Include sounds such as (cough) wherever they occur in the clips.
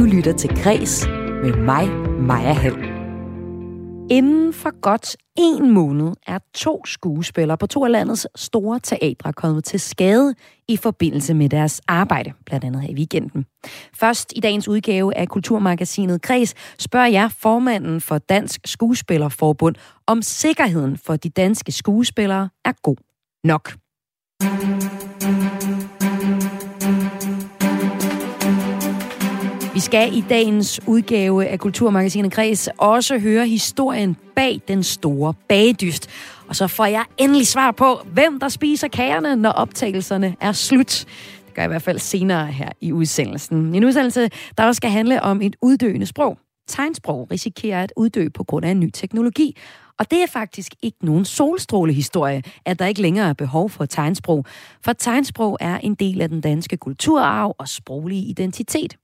Du lytter til Græs med mig, Maja Hall. Inden for godt en måned er to skuespillere på to af landets store teatre kommet til skade i forbindelse med deres arbejde, blandt andet her i weekenden. Først i dagens udgave af Kulturmagasinet Græs spørger jeg formanden for Dansk Skuespillerforbund, om sikkerheden for de danske skuespillere er god nok. Vi skal i dagens udgave af Kulturmagasinet Græs også høre historien bag den store bagedyst. Og så får jeg endelig svar på, hvem der spiser kagerne, når optagelserne er slut. Det gør jeg i hvert fald senere her i udsendelsen. En udsendelse, der også skal handle om et uddøende sprog. Tegnsprog risikerer at uddø på grund af en ny teknologi. Og det er faktisk ikke nogen solstrålehistorie, at der ikke længere er behov for tegnsprog. For tegnsprog er en del af den danske kulturarv og sproglige identitet.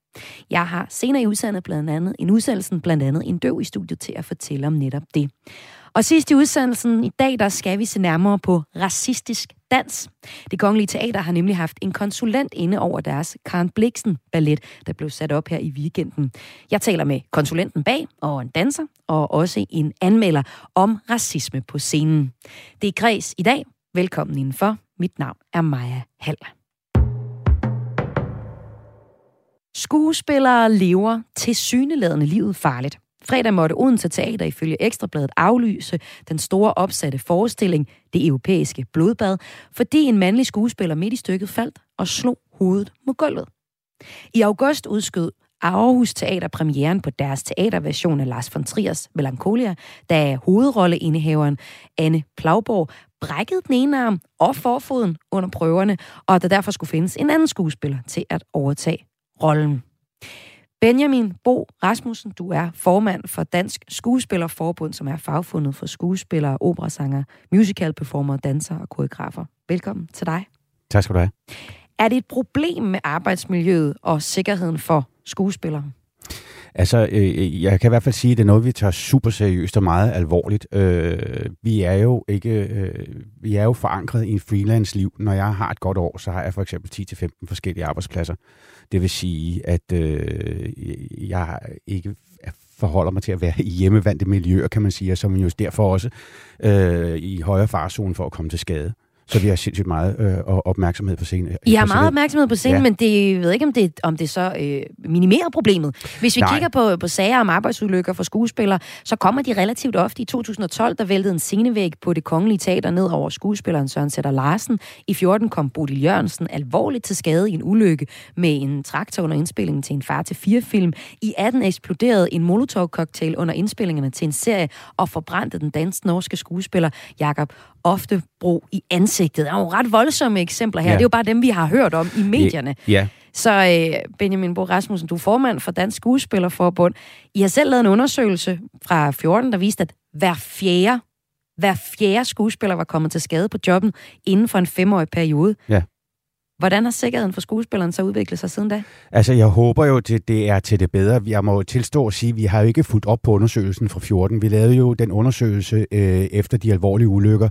Jeg har senere i udsendelsen blandt andet, en udsendelsen blandt andet en døv i studiet til at fortælle om netop det. Og sidst i udsendelsen i dag, der skal vi se nærmere på racistisk dans. Det Kongelige Teater har nemlig haft en konsulent inde over deres Karen Bliksen ballet, der blev sat op her i weekenden. Jeg taler med konsulenten bag og en danser, og også en anmelder om racisme på scenen. Det er Græs i dag. Velkommen indenfor. Mit navn er Maja Hall. Skuespillere lever til syneladende livet farligt. Fredag måtte Odense Teater ifølge Ekstrabladet aflyse den store opsatte forestilling Det Europæiske Blodbad, fordi en mandlig skuespiller midt i stykket faldt og slog hovedet mod gulvet. I august udskød Aarhus Teater premieren på deres teaterversion af Lars von Triers Melancholia, da hovedrolleindehaveren Anne Plauborg brækkede den ene arm og forfoden under prøverne, og der derfor skulle findes en anden skuespiller til at overtage rollen. Benjamin Bo Rasmussen, du er formand for Dansk Skuespillerforbund, som er fagfundet for skuespillere, operasanger, musical performer, danser og koreografer. Velkommen til dig. Tak skal du have. Er det et problem med arbejdsmiljøet og sikkerheden for skuespillere? Altså, øh, øh, jeg kan i hvert fald sige, at det er noget, vi tager super seriøst og meget alvorligt. Øh, vi er jo ikke, øh, vi er jo forankret i en freelance-liv. Når jeg har et godt år, så har jeg for eksempel 10-15 forskellige arbejdspladser. Det vil sige, at øh, jeg ikke forholder mig til at være i hjemmevandte miljøer, kan man sige, og som jo derfor også øh, i højere farzone for at komme til skade. Så vi har sindssygt meget øh, opmærksomhed på scenen. I har meget opmærksomhed på scenen, ja. men det, jeg ved ikke, om det, om det så øh, minimerer problemet. Hvis vi Nej. kigger på, på sager om arbejdsulykker for skuespillere, så kommer de relativt ofte. I 2012, der væltede en scenevæg på det kongelige teater ned over skuespilleren Søren Sætter Larsen. I 14 kom Bodil Jørgensen alvorligt til skade i en ulykke med en traktor under indspillingen til en far til fire film. I 18 eksploderede en molotov-cocktail under indspillingerne til en serie og forbrændte den dansk-norske skuespiller Jakob Oftebro i ansigtet. Der er jo ret voldsomme eksempler her. Ja. Det er jo bare dem, vi har hørt om i medierne. Ja. Så øh, Benjamin Bo Rasmussen, du er formand for Dansk Skuespillerforbund. I har selv lavet en undersøgelse fra 14, der viste, at hver fjerde, hver fjerde skuespiller var kommet til skade på jobben inden for en femårig periode. Ja. Hvordan har sikkerheden for skuespilleren så udviklet sig siden da? Altså, jeg håber jo, at det er til det bedre. Jeg må tilstå at sige, at vi har jo ikke fulgt op på undersøgelsen fra 14. Vi lavede jo den undersøgelse øh, efter de alvorlige ulykker,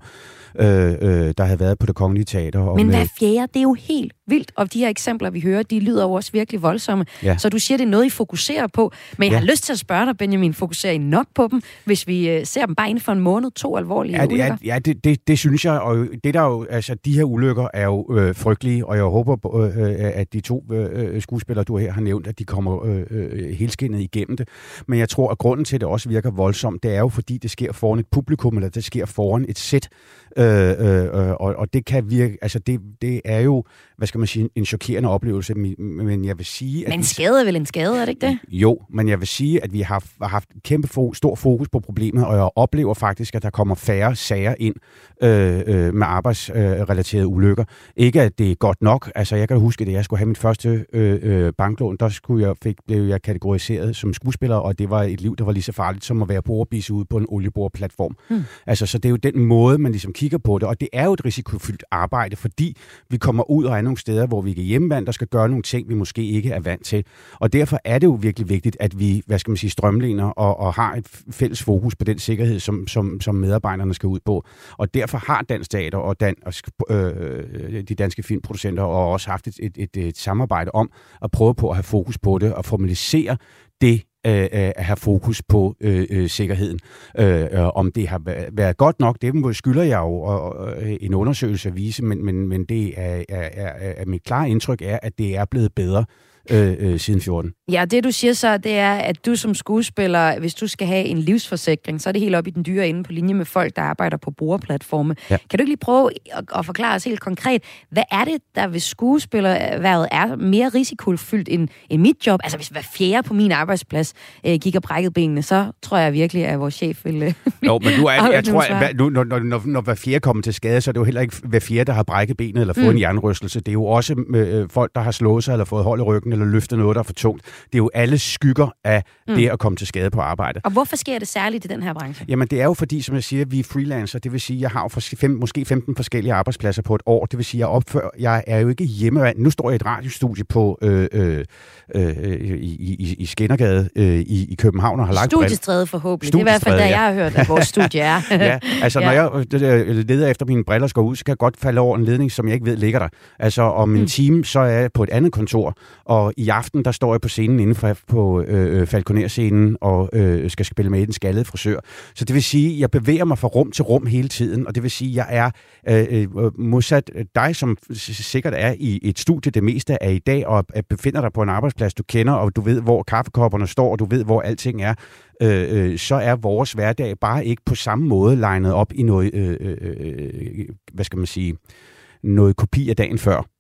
øh, øh, der havde været på det kongelige teater. Og Men hver fjerde, det er jo helt vildt, og de her eksempler, vi hører, de lyder jo også virkelig voldsomme. Ja. Så du siger, det er noget, I fokuserer på. Men jeg ja. har lyst til at spørge dig, Benjamin, fokuserer I nok på dem, hvis vi øh, ser dem bare inden for en måned, to alvorlige ja, det, ulykker? Ja, det, det, det synes jeg, og det der jo, altså, de her ulykker er jo øh, frygtelige, og jeg håber, øh, øh, at de to øh, øh, skuespillere, du her har nævnt, at de kommer øh, øh, helskindet igennem det. Men jeg tror, at grunden til, at det også virker voldsomt, det er jo, fordi det sker foran et publikum, eller det sker foran et sæt, Øh, øh, og, og det kan virke, altså det, det er jo, hvad skal man sige, en chokerende oplevelse, men jeg vil sige... At men en skade er vel en skade, er det ikke det? Jo, men jeg vil sige, at vi har, har haft kæmpe fo- stor fokus på problemet, og jeg oplever faktisk, at der kommer færre sager ind øh, øh, med arbejdsrelaterede øh, ulykker. Ikke at det er godt nok, altså jeg kan huske, at jeg skulle have mit første øh, øh, banklån, der skulle jeg, fik, blev jeg kategoriseret som skuespiller, og det var et liv, der var lige så farligt som at være på ude på en olieboreplatform. Hmm. Altså, så det er jo den måde, man ligesom kigger kigger på det, og det er jo et risikofyldt arbejde, fordi vi kommer ud og er nogle steder, hvor vi ikke er hjemmevand, der skal gøre nogle ting, vi måske ikke er vant til. Og derfor er det jo virkelig vigtigt, at vi, hvad skal man sige, strømligner og, og har et fælles fokus på den sikkerhed, som, som, som medarbejderne skal ud på. Og derfor har Dansk Teater og, Dan, og øh, de danske filmproducenter og også haft et, et, et, et samarbejde om at prøve på at have fokus på det og formalisere det Øh, øh, at have fokus på øh, øh, sikkerheden. Øh, øh, om det har været godt nok, det skylder jeg jo og, øh, en undersøgelse at vise, men, men, men det er, er, er, er mit klare indtryk er, at det er blevet bedre øh, øh, siden 14. Ja, det du siger så, det er, at du som skuespiller, hvis du skal have en livsforsikring, så er det helt op i den dyre ende på linje med folk, der arbejder på brugerplatforme. Ja. Kan du ikke lige prøve at, at forklare os helt konkret, hvad er det, der ved skuespillerværet er mere risikofyldt end, end mit job? Altså hvis hver fjerde på min arbejdsplads øh, gik og brækkede benene, så tror jeg virkelig, at vores chef vil... Øh, (laughs) jo, men nu er, jeg tror, at nu, når, når, når, når hver fjerde kommer til skade, så er det jo heller ikke hver fjerde, der har brækket benet eller fået mm. en jernrystelse. Det er jo også øh, folk, der har slået sig eller fået hold i ryggen eller løftet noget, der er for tungt. Det er jo alle skygger af mm. det at komme til skade på arbejde. Og hvorfor sker det særligt i den her branche? Jamen det er jo fordi, som jeg siger, vi er freelancer. Det vil sige, jeg har jo fem, måske 15 forskellige arbejdspladser på et år. Det vil sige, jeg opfører, jeg er jo ikke hjemme. Nu står jeg i et radiostudie på øh, øh, øh, i, i, i Skinnergade øh, i, i København og har lagt Studiestræde forhåbentlig. Det er i hvert fald der, ja. jeg har hørt, at vores studie er. (laughs) ja, altså ja. når jeg leder efter mine briller skal ud, så kan jeg godt falde over en ledning, som jeg ikke ved ligger der. Altså om en mm. time, så er jeg på et andet kontor, og i aften, der står jeg på scenen inden for på øh, øh, Falconer-scenen og øh, skal spille med i den skaldede frisør. Så det vil sige, at jeg bevæger mig fra rum til rum hele tiden, og det vil sige, at jeg er øh, øh, øh, modsat dig, som sikkert er i et studie det meste af i dag, og befinder dig på en arbejdsplads, du kender, og du ved, hvor kaffekopperne står, og du ved, hvor alting er, øh, øh, så er vores hverdag bare ikke på samme måde legnet op i noget, øh, øh, hvad skal man sige, noget kopi af dagen før.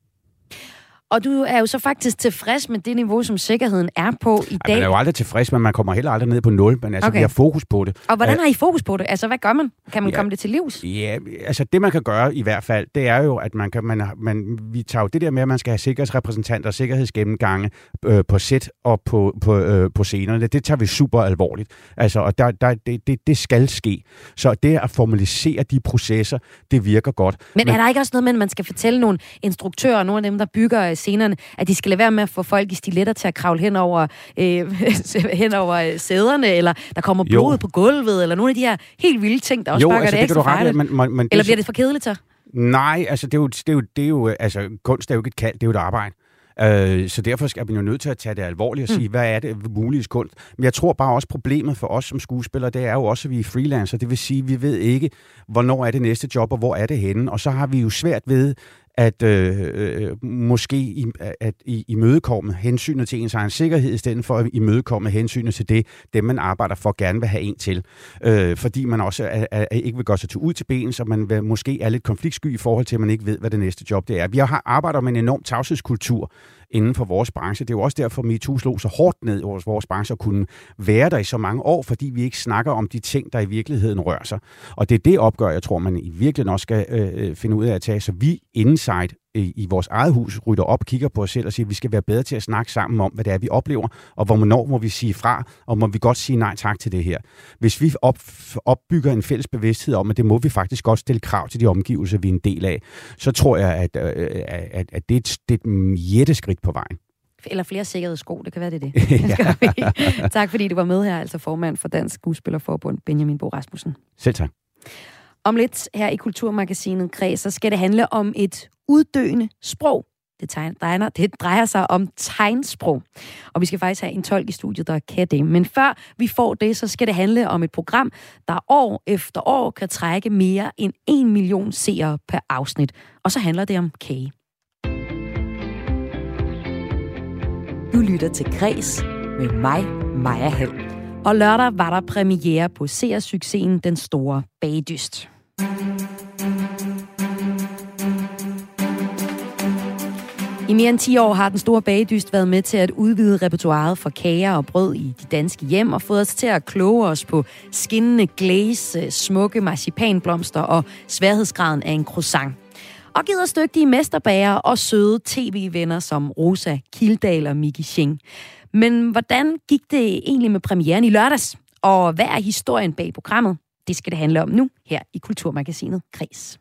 Og du er jo så faktisk tilfreds med det niveau, som sikkerheden er på i dag. Ja, man er jo aldrig tilfreds, men man kommer heller aldrig ned på nul, men altså, okay. vi har fokus på det. Og hvordan har I fokus på det? Altså, hvad gør man? Kan man ja, komme det til livs? Ja, altså det man kan gøre i hvert fald, det er jo, at man kan, man, man, vi tager jo det der med, at man skal have sikkerhedsrepræsentanter og sikkerhedsgennemgange øh, på sæt og på, på, øh, på scenerne. Det tager vi super alvorligt. Altså, og der, der, det, det, det skal ske. Så det at formalisere de processer, det virker godt. Men, men er der ikke også noget med, at man skal fortælle nogle instruktører, nogle af dem, der bygger scenerne, at de skal lade være med at få folk i stiletter til at kravle hen over, øh, (laughs) hen over øh, sæderne, eller der kommer blod jo. på gulvet, eller nogle af de her helt vilde ting, der også jo, bare altså, det, det ekstra. Men, men, men, eller bliver det for kedeligt så? Nej, altså det er jo, det er jo, det er jo altså kunst er jo ikke et kald, det er jo et arbejde. Øh, så derfor skal man jo nødt til at tage det alvorligt og sige, mm. hvad er det muligt kunst? Men jeg tror bare også, problemet for os som skuespillere, det er jo også, at vi er freelancer. Det vil sige, at vi ved ikke, hvornår er det næste job, og hvor er det henne. Og så har vi jo svært ved at øh, øh, måske i, at i, imødekomme hensynet til ens egen sikkerhed, i stedet for at imødekomme hensynet til det, dem man arbejder for gerne vil have en til. Øh, fordi man også er, er, er, ikke vil gøre sig til ud til ben, så man vil, måske er lidt konfliktsky i forhold til, at man ikke ved, hvad det næste job det er. Vi har arbejder med en enorm tavshedskultur inden for vores branche. Det er jo også derfor, at MeToo slog så hårdt ned i vores, vores branche og kunne være der i så mange år, fordi vi ikke snakker om de ting, der i virkeligheden rører sig. Og det er det opgør, jeg tror, man i virkeligheden også skal øh, øh finde ud af at tage. Så vi inside i, vores eget hus rydder op, kigger på os selv og siger, at vi skal være bedre til at snakke sammen om, hvad det er, vi oplever, og hvornår må vi sige fra, og må vi godt sige nej tak til det her. Hvis vi op, opbygger en fælles bevidsthed om, at det må vi faktisk godt stille krav til de omgivelser, vi er en del af, så tror jeg, at, øh, at, at det, er et, det er et jætteskridt på vejen. Eller flere sikkerhedssko, det kan være det det. (laughs) tak fordi du var med her, altså formand for Dansk Skuespillerforbund, Benjamin Bo Rasmussen. Selv tak. Om lidt her i Kulturmagasinet Kreds, så skal det handle om et uddøende sprog. Det, tegner, det drejer sig om tegnsprog. Og vi skal faktisk have en tolk i studiet, der kan det. Men før vi får det, så skal det handle om et program, der år efter år kan trække mere end en million seere per afsnit. Og så handler det om kage. Du lytter til Græs med mig, Maja Hall. Og lørdag var der premiere på seersuccesen Den Store Bagdyst. I mere end 10 år har den store bagedyst været med til at udvide repertoiret for kager og brød i de danske hjem og fået os til at kloge os på skinnende glaze, øh, smukke marcipanblomster og sværhedsgraden af en croissant. Og givet os dygtige mesterbager og søde tv-venner som Rosa Kildal og Miki Sching. Men hvordan gik det egentlig med premieren i lørdags? Og hvad er historien bag programmet? Det skal det handle om nu her i Kulturmagasinet Kres.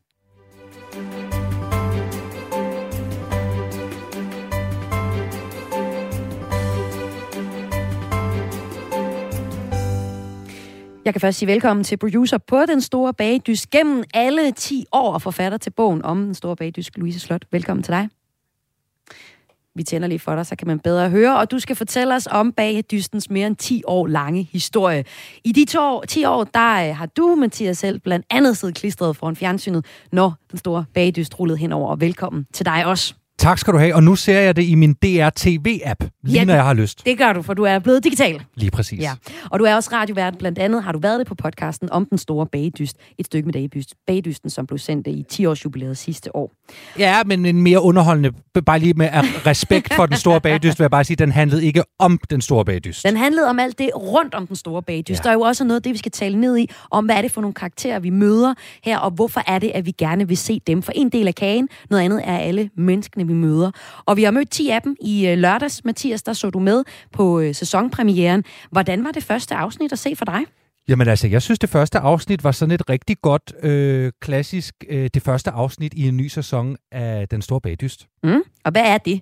Jeg kan først sige velkommen til producer på Den Store Bagdyst gennem alle 10 år og forfatter til bogen om Den Store Bagdyst, Louise Slot. Velkommen til dig. Vi tænder lige for dig, så kan man bedre høre. Og du skal fortælle os om bagdystens mere end 10 år lange historie. I de to, 10 år, der øh, har du, Mathias selv, blandt andet siddet klistret foran fjernsynet, når den store bagdyst rullede henover. Og velkommen til dig også. Tak skal du have, og nu ser jeg det i min DR-TV-app, lige ja, når jeg har lyst. Det gør du, for du er blevet digital. Lige præcis. Ja. Og du er også radiovært. Blandt andet har du været det på podcasten om den store bagdyst. Et stykke med bagdyst. Bagdysten, som blev sendt i 10-års jubilæet sidste år. Ja, men en mere underholdende, bare lige med respekt for den store bagdyst, vil jeg bare sige, den handlede ikke om den store bagdyst. Den handlede om alt det rundt om den store bagdyst. Ja. Der er jo også noget af det, vi skal tale ned i, om hvad er det for nogle karakterer, vi møder her, og hvorfor er det, at vi gerne vil se dem. For en del af kagen, noget andet er alle menneskene, vi møder. Og vi har mødt 10 af dem i øh, lørdags. Mathias, der så du med på øh, sæsonpremieren. Hvordan var det første afsnit at se for dig? Jamen altså, jeg synes, det første afsnit var sådan et rigtig godt, øh, klassisk, øh, det første afsnit i en ny sæson af Den Store Bagdyst. Mm. Og hvad er det?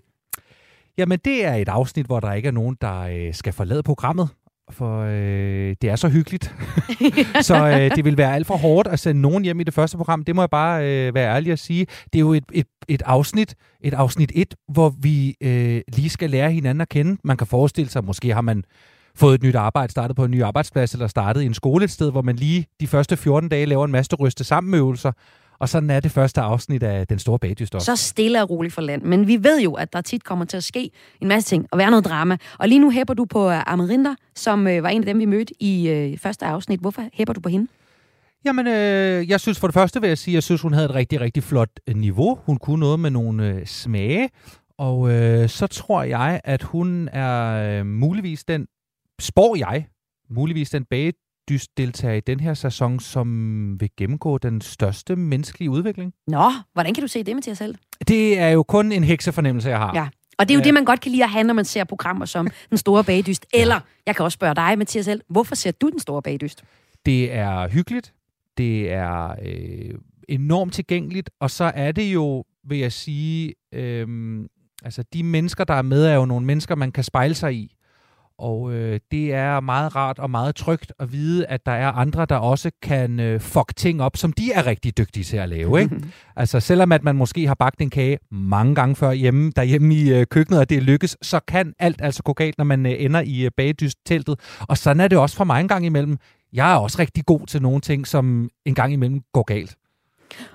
Jamen, det er et afsnit, hvor der ikke er nogen, der øh, skal forlade programmet for øh, det er så hyggeligt. (laughs) (laughs) så øh, det vil være alt for hårdt at sende nogen hjem i det første program. Det må jeg bare øh, være ærlig at sige. Det er jo et, et, et afsnit, et afsnit 1, hvor vi øh, lige skal lære hinanden at kende. Man kan forestille sig, måske har man fået et nyt arbejde, startet på en ny arbejdsplads, eller startet i en skole et sted, hvor man lige de første 14 dage laver en masse ryste sammen øvelser, og sådan er det første afsnit af Den Store Bagdyst Så stille og roligt for land. Men vi ved jo, at der tit kommer til at ske en masse ting og være noget drama. Og lige nu hæpper du på øh, Amerinda, som øh, var en af dem, vi mødte i øh, første afsnit. Hvorfor hæpper du på hende? Jamen, øh, jeg synes for det første vil jeg sige, at jeg synes, hun havde et rigtig, rigtig flot niveau. Hun kunne noget med nogle øh, smage. Og øh, så tror jeg, at hun er øh, muligvis den, spår jeg, muligvis den bag, deltager i den her sæson, som vil gennemgå den største menneskelige udvikling. Nå, hvordan kan du se det, Mathias selv? Det er jo kun en heksefornemmelse, jeg har. Ja. Og det er jo ja. det, man godt kan lide at have, når man ser programmer som (laughs) Den Store Bagdyst. Eller, jeg kan også spørge dig, Mathias selv, hvorfor ser du Den Store Bagdyst? Det er hyggeligt. Det er øh, enormt tilgængeligt. Og så er det jo, vil jeg sige, øh, altså de mennesker, der er med, er jo nogle mennesker, man kan spejle sig i. Og øh, det er meget rart og meget trygt at vide, at der er andre, der også kan øh, fuck ting op, som de er rigtig dygtige til at lave. Ikke? altså selvom at man måske har bagt en kage mange gange før hjemme, derhjemme i øh, køkkenet, og det lykkes, så kan alt altså gå galt, når man øh, ender i øh, bagdyst-teltet. Og sådan er det også for mig en gang imellem. Jeg er også rigtig god til nogle ting, som en gang imellem går galt.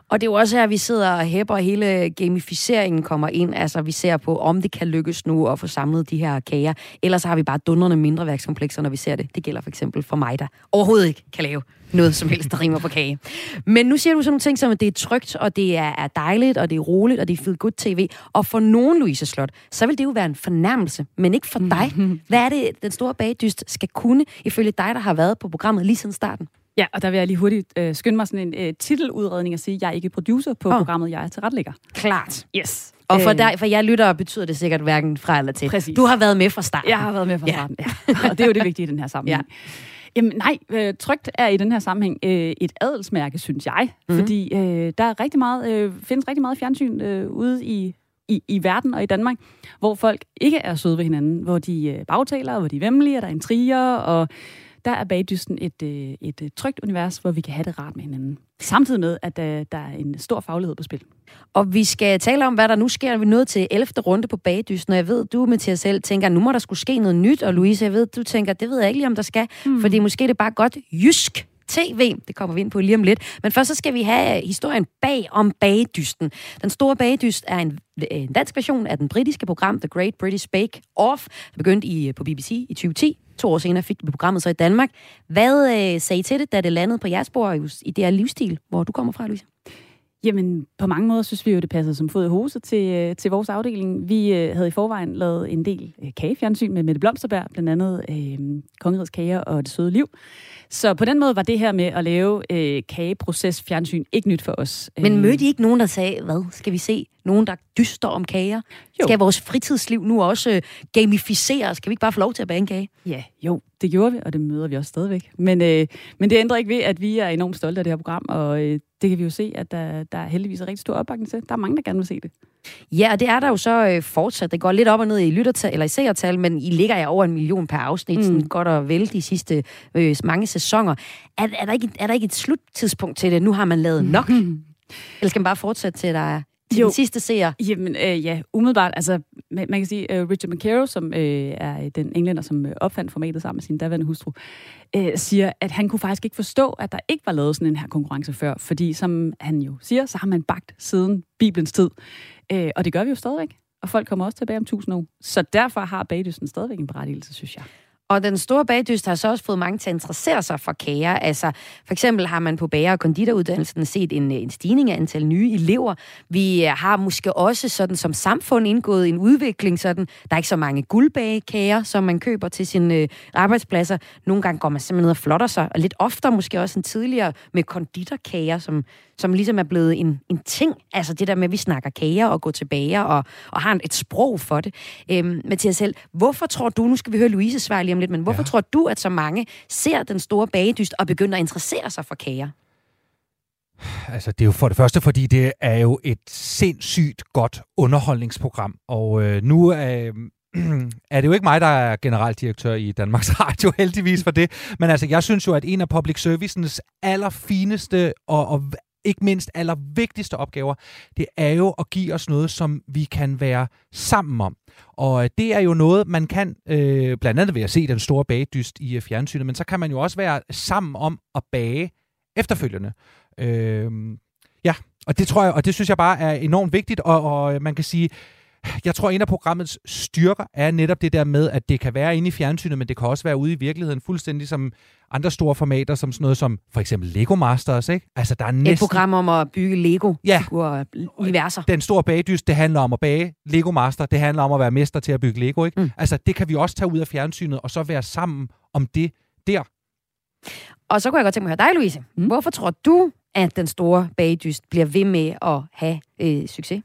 Og det er jo også her, vi sidder og hæpper, og hele gamificeringen kommer ind. Altså, vi ser på, om det kan lykkes nu at få samlet de her kager. Ellers har vi bare dundrende mindre værkskomplekser, når vi ser det. Det gælder for eksempel for mig, der overhovedet ikke kan lave noget som helst, der rimer på kage. Men nu siger du sådan nogle ting som, at det er trygt, og det er dejligt, og det er roligt, og det er feel good tv. Og for nogen, Louise Slot, så vil det jo være en fornærmelse, men ikke for dig. (laughs) Hvad er det, den store bagdyst skal kunne, ifølge dig, der har været på programmet lige siden starten? Ja, og der vil jeg lige hurtigt øh, skynde mig sådan en øh, titeludredning og sige, at jeg er ikke producer på oh. programmet, jeg er tilrettelægger. Klart. Yes. Og for, øh. der, for jeg lytter, betyder det sikkert hverken fra eller til. Præcis. Du har været med fra starten. Jeg har været med fra starten, ja. ja. Og det er jo det vigtige i den her sammenhæng. (laughs) Ja. Jamen nej, øh, trygt er i den her sammenhæng øh, et adelsmærke, synes jeg. Mm-hmm. Fordi øh, der er rigtig meget, øh, findes rigtig meget fjernsyn øh, ude i, i, i verden og i Danmark, hvor folk ikke er søde ved hinanden. Hvor de øh, bagtaler, hvor de er vemmelige, og der er intriger, og der er bagdysten et, øh, et, et øh, trygt univers, hvor vi kan have det rart med hinanden. Samtidig med, at der, øh, der er en stor faglighed på spil. Og vi skal tale om, hvad der nu sker. Vi er nået til 11. runde på bagdysten, og jeg ved, du, Mathias, selv tænker, nu må der skulle ske noget nyt, og Louise, jeg ved, du tænker, det ved jeg ikke lige, om der skal, mm. fordi måske er det bare godt jysk tv. Det kommer vi ind på lige om lidt. Men først så skal vi have øh, historien bag om bagedysten. Den store bagedyst er en, øh, en dansk version af den britiske program The Great British Bake Off, der begyndte i, øh, på BBC i 2010. To år senere fik vi programmet så i Danmark. Hvad øh, sagde I til det, da det landede på jeres bord i det her livsstil, hvor du kommer fra, Louise? Jamen, på mange måder synes vi jo, det passede som fod i hose til, til vores afdeling. Vi øh, havde i forvejen lavet en del øh, kagefjernsyn med Mette Blomsterberg, blandt andet øh, Kongerigets Kager og Det Søde Liv. Så på den måde var det her med at lave øh, kageproces fjernsyn ikke nyt for os. Men mødte I ikke nogen, der sagde, hvad skal vi se nogen, der dyster om kager? Jo. Skal vores fritidsliv nu også øh, gamificeres? Kan vi ikke bare få lov til at bage en kage? Ja, jo, det gjorde vi, og det møder vi også stadigvæk. Men, øh, men det ændrer ikke ved, at vi er enormt stolte af det her program, og øh, det kan vi jo se, at der, der er heldigvis er rigtig stor opbakning til. Der er mange, der gerne vil se det. Ja, og det er der jo så øh, fortsat. Det går lidt op og ned i lyttertal, eller i seertal, men I ligger ja over en million per afsnit, mm. sådan godt og vel de sidste øh, mange sæsoner. Er, er, der ikke, er der ikke et sluttidspunkt til det? Nu har man lavet nok. (laughs) eller skal man bare fortsætte til, der er til jo. den sidste seer? Jamen, øh, ja, umiddelbart. Altså, man, man kan sige, uh, Richard McCarrow, som øh, er den englænder, som øh, opfandt formatet sammen med sin daværende hustru, øh, siger, at han kunne faktisk ikke forstå, at der ikke var lavet sådan en her konkurrence før. Fordi, som han jo siger, så har man bagt siden Bibelens tid. Øh, og det gør vi jo stadigvæk. Og folk kommer også tilbage om tusind år. Så derfor har bagdysten stadigvæk en berettigelse, synes jeg. Og den store bagdyst har så også fået mange til at interessere sig for kager. Altså, for eksempel har man på bager- og konditoruddannelsen set en, en stigning af antal nye elever. Vi øh, har måske også sådan som samfund indgået en udvikling. Sådan, der er ikke så mange guldbagekager, som man køber til sine øh, arbejdspladser. Nogle gange går man simpelthen ned og flotter sig, og lidt oftere måske også en tidligere med konditorkager, som som ligesom er blevet en, en ting. Altså det der med, at vi snakker kager og går tilbage og, og har et sprog for det. Øhm, Mathias selv, hvorfor tror du, nu skal vi høre Louise svare om lidt, men hvorfor ja. tror du, at så mange ser den store bagedyst og begynder at interessere sig for kager? Altså, det er jo for det første, fordi det er jo et sindssygt godt underholdningsprogram. Og øh, nu øh, (clears throat) er det jo ikke mig, der er generaldirektør i Danmarks (laughs) Radio, heldigvis for det. Men altså, jeg synes jo, at en af public servicens allerfineste og, og ikke mindst allervigtigste opgaver, det er jo at give os noget, som vi kan være sammen om. Og øh, det er jo noget, man kan, øh, blandt andet ved at se den store bagedyst i øh, fjernsynet, men så kan man jo også være sammen om at bage efterfølgende. Øh, ja, og det tror jeg, og det synes jeg bare er enormt vigtigt, og, og øh, man kan sige, jeg tror, en af programmets styrker er netop det der med, at det kan være inde i fjernsynet, men det kan også være ude i virkeligheden, fuldstændig som andre store formater, som sådan noget som for eksempel Lego Masters, ikke? Altså, der er næsten... Et program om at bygge Lego ja. universer. Den store bagdyst, det handler om at bage Lego Master, det handler om at være mester til at bygge Lego, ikke? Mm. Altså, det kan vi også tage ud af fjernsynet, og så være sammen om det der. Og så kunne jeg godt tænke mig at høre dig, Louise. Mm. Hvorfor tror du, at den store bagdyst bliver ved med at have øh, succes?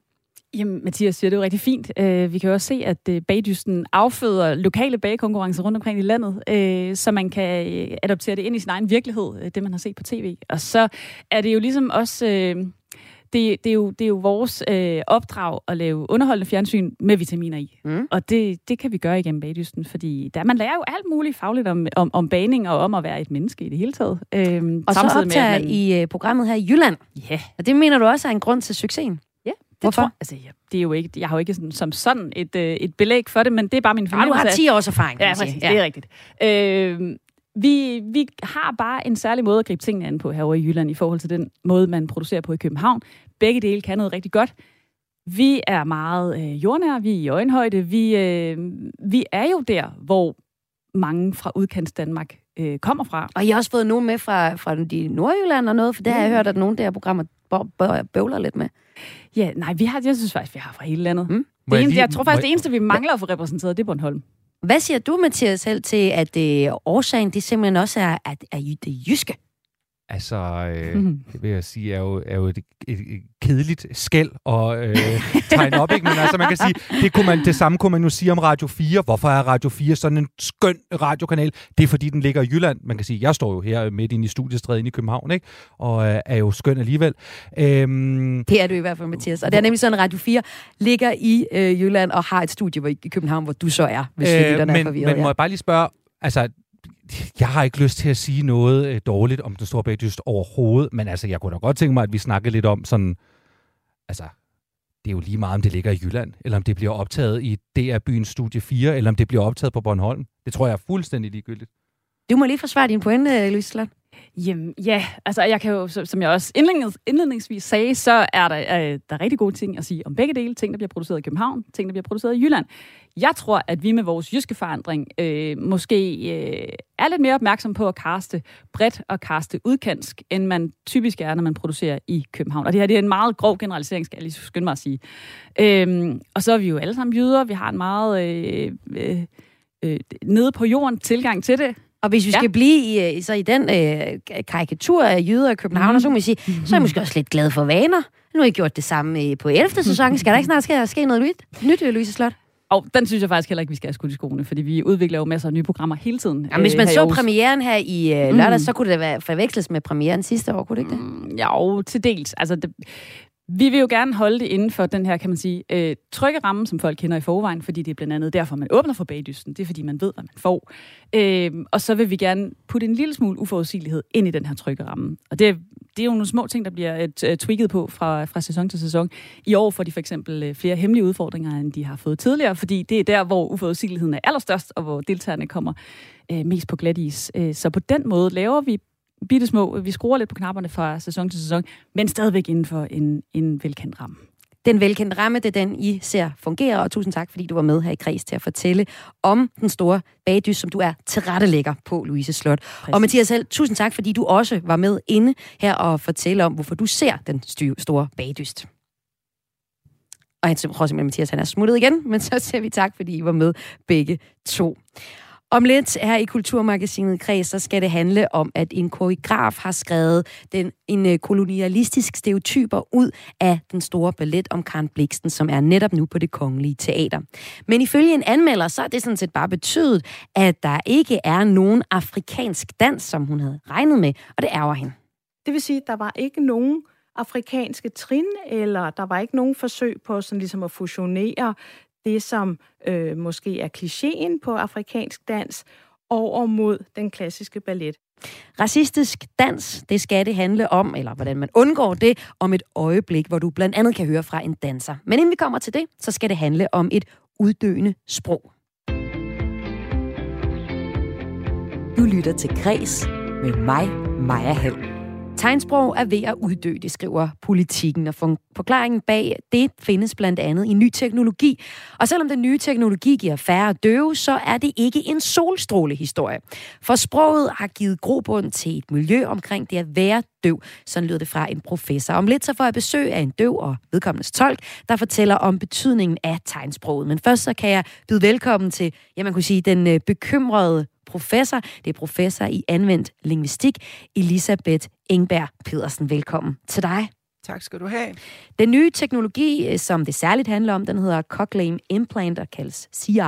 Jamen, Mathias siger det jo rigtig fint. Uh, vi kan jo også se, at uh, bagdysten afføder lokale bagekonkurrencer rundt omkring i landet, uh, så man kan adoptere det ind i sin egen virkelighed, uh, det man har set på tv. Og så er det jo ligesom også... Uh, det, det, er jo, det er jo vores øh, opdrag at lave underholdende fjernsyn med vitaminer i. Mm. Og det, det kan vi gøre igennem bagdysten, fordi der, man lærer jo alt muligt fagligt om, om, om baning og om at være et menneske i det hele taget. Øhm, og så optager med, man... i uh, programmet her i Jylland. Ja. Yeah. Og det mener du også er en grund til succesen? Hvorfor? Tror, altså, ja, det er jo ikke, jeg har jo ikke sådan, som sådan et, øh, et belæg for det, men det er bare min fornemmelse. Ja, du har 10 års erfaring, ja, sige. Ja, det er rigtigt. Øh, vi, vi har bare en særlig måde at gribe tingene an på herovre i Jylland i forhold til den måde, man producerer på i København. Begge dele kan noget rigtig godt. Vi er meget øh, jordnære, vi er i øjenhøjde. Vi, øh, vi er jo der, hvor mange fra udkants Danmark øh, kommer fra. Og I har også fået nogen med fra, fra de Nordjylland og noget, for det har jeg hørt, at nogle der programmer bøvler lidt med. Ja, nej, vi har, jeg synes faktisk, vi har fra hele landet. Mm. Det eneste, jeg tror faktisk, det eneste, vi mangler at få repræsenteret, det er Bornholm. Hvad siger du, Mathias, selv til, at øh, årsagen det simpelthen også er, at, er det jyske? Altså, øh, mm. det vil jeg sige, er jo, er jo et, et, et kedeligt skæld at øh, tegne op, ikke? Men altså, man kan sige, det, kunne man, det samme kunne man jo sige om Radio 4. Hvorfor er Radio 4 sådan en skøn radiokanal? Det er, fordi den ligger i Jylland. Man kan sige, jeg står jo her midt inde i studiestrædet inde i København, ikke? Og øh, er jo skøn alligevel. Øhm, det er du i hvert fald, Mathias. Og det er nemlig sådan, at Radio 4 ligger i øh, Jylland og har et studie i København, hvor du så er, hvis øh, lytterne men, er forvirret. Men må jeg bare lige spørge, altså, jeg har ikke lyst til at sige noget øh, dårligt om den store bagdyst overhovedet, men altså, jeg kunne da godt tænke mig, at vi snakkede lidt om sådan, altså, det er jo lige meget, om det ligger i Jylland, eller om det bliver optaget i DR Byens Studie 4, eller om det bliver optaget på Bornholm. Det tror jeg er fuldstændig ligegyldigt. Du må lige forsvare din pointe, øh, Louise Jamen, ja, altså jeg kan jo, som jeg også indlednings, indledningsvis sagde, så er der, øh, der er rigtig gode ting at sige om begge dele. Ting, der bliver produceret i København, ting, der bliver produceret i Jylland. Jeg tror, at vi med vores jyske forandring øh, måske øh, er lidt mere opmærksom på at kaste bredt og kaste udkantsk, end man typisk er, når man producerer i København. Og det her det er en meget grov generalisering, skal jeg lige skynde mig at sige. Øh, og så er vi jo alle sammen jyder. Vi har en meget øh, øh, øh, nede på jorden tilgang til det. Og hvis vi ja. skal blive i, øh, så i den øh, karikatur af jyder i København, mm. så man sige, så er jeg måske også lidt glad for vaner. Nu har I gjort det samme øh, på 11. sæson. Skal der ikke snart ske, ske noget nyt, nyt Louise Slot? Og den synes jeg faktisk heller ikke, vi skal have skudt i skoene, fordi vi udvikler jo masser af nye programmer hele tiden. Ja, hvis man øh, så premieren her i øh, lørdag, mm. så kunne det være forveksles med premieren sidste år, kunne det ikke det? Mm, ja, jo, til dels. Altså, det, vi vil jo gerne holde det inden for den her, kan man sige, øh, trygge ramme, som folk kender i forvejen, fordi det er blandt andet derfor, man åbner for bagdysten. Det er, fordi man ved, hvad man får. Øh, og så vil vi gerne putte en lille smule uforudsigelighed ind i den her trygge ramme. Og det, det er jo nogle små ting, der bliver uh, tweaked på fra, fra sæson til sæson. I år får de for eksempel øh, flere hemmelige udfordringer, end de har fået tidligere, fordi det er der, hvor uforudsigeligheden er allerstørst, og hvor deltagerne kommer øh, mest på glat is. Øh, så på den måde laver vi bitte små. Vi skruer lidt på knapperne fra sæson til sæson, men stadigvæk inden for en, en velkendt ramme. Den velkendte ramme, det er den, I ser fungere, og tusind tak, fordi du var med her i Kreds til at fortælle om den store bagdys, som du er tilrettelægger på, Louise Slot. Præcis. Og Mathias selv, tusind tak, fordi du også var med inde her og fortælle om, hvorfor du ser den store bagdyst. Og jeg tror simpelthen, at Mathias han er smuttet igen, (laughs) men så siger vi tak, fordi I var med begge to. Om lidt her i Kulturmagasinet Kreds, så skal det handle om, at en koreograf har skrevet den, en øh, kolonialistisk stereotyper ud af den store ballet om Karen Bliksten, som er netop nu på det kongelige teater. Men ifølge en anmelder, så er det sådan set bare betydet, at der ikke er nogen afrikansk dans, som hun havde regnet med, og det ærger hende. Det vil sige, at der var ikke nogen afrikanske trin, eller der var ikke nogen forsøg på sådan ligesom at fusionere det, som øh, måske er klichéen på afrikansk dans, over mod den klassiske ballet. Racistisk dans, det skal det handle om, eller hvordan man undgår det, om et øjeblik, hvor du blandt andet kan høre fra en danser. Men inden vi kommer til det, så skal det handle om et uddøende sprog. Du lytter til Græs med mig, Maja Helm. Tegnsprog er ved at uddø, det skriver politikken, og forklaringen bag det findes blandt andet i ny teknologi. Og selvom den nye teknologi giver færre døve, så er det ikke en solstrålehistorie. For sproget har givet grobund til et miljø omkring det at være døv. Sådan lyder det fra en professor. Om lidt så får jeg besøg af en døv og vedkommendes tolk, der fortæller om betydningen af tegnsproget. Men først så kan jeg byde velkommen til, ja man kunne sige, den øh, bekymrede professor. Det er professor i anvendt linguistik, Elisabeth Engberg Pedersen. Velkommen til dig. Tak skal du have. Den nye teknologi, øh, som det særligt handler om, den hedder Cochlear Implant og kaldes CI. Det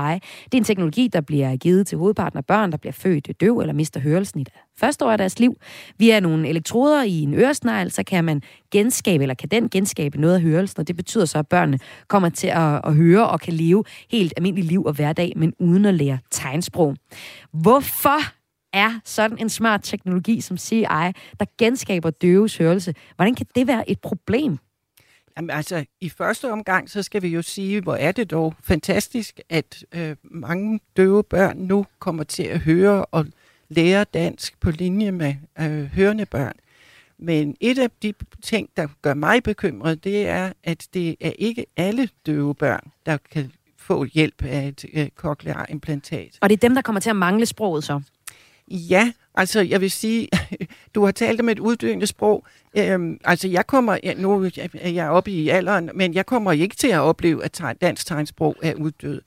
er en teknologi, der bliver givet til hovedparten af børn, der bliver født døv eller mister hørelsen i det første år af deres liv. Via nogle elektroder i en øresnegl, så kan man genskabe, eller kan den genskabe noget af hørelsen, og det betyder så, at børnene kommer til at, at høre og kan leve helt almindeligt liv og hverdag, men uden at lære tegnsprog. Hvorfor er sådan en smart teknologi som CI, der genskaber døves hørelse. Hvordan kan det være et problem? Jamen, altså, i første omgang, så skal vi jo sige, hvor er det dog fantastisk, at øh, mange døve børn nu kommer til at høre og lære dansk på linje med øh, hørende børn. Men et af de ting, der gør mig bekymret, det er, at det er ikke alle døve børn, der kan få hjælp af et øh, cochlear implantat. Og det er dem, der kommer til at mangle sproget så? Ja, altså jeg vil sige, (laughs) du har talt om et uddøende sprog. Øhm, altså jeg kommer, nu er jeg oppe i alderen, men jeg kommer ikke til at opleve, at dansk tegnsprog er uddød.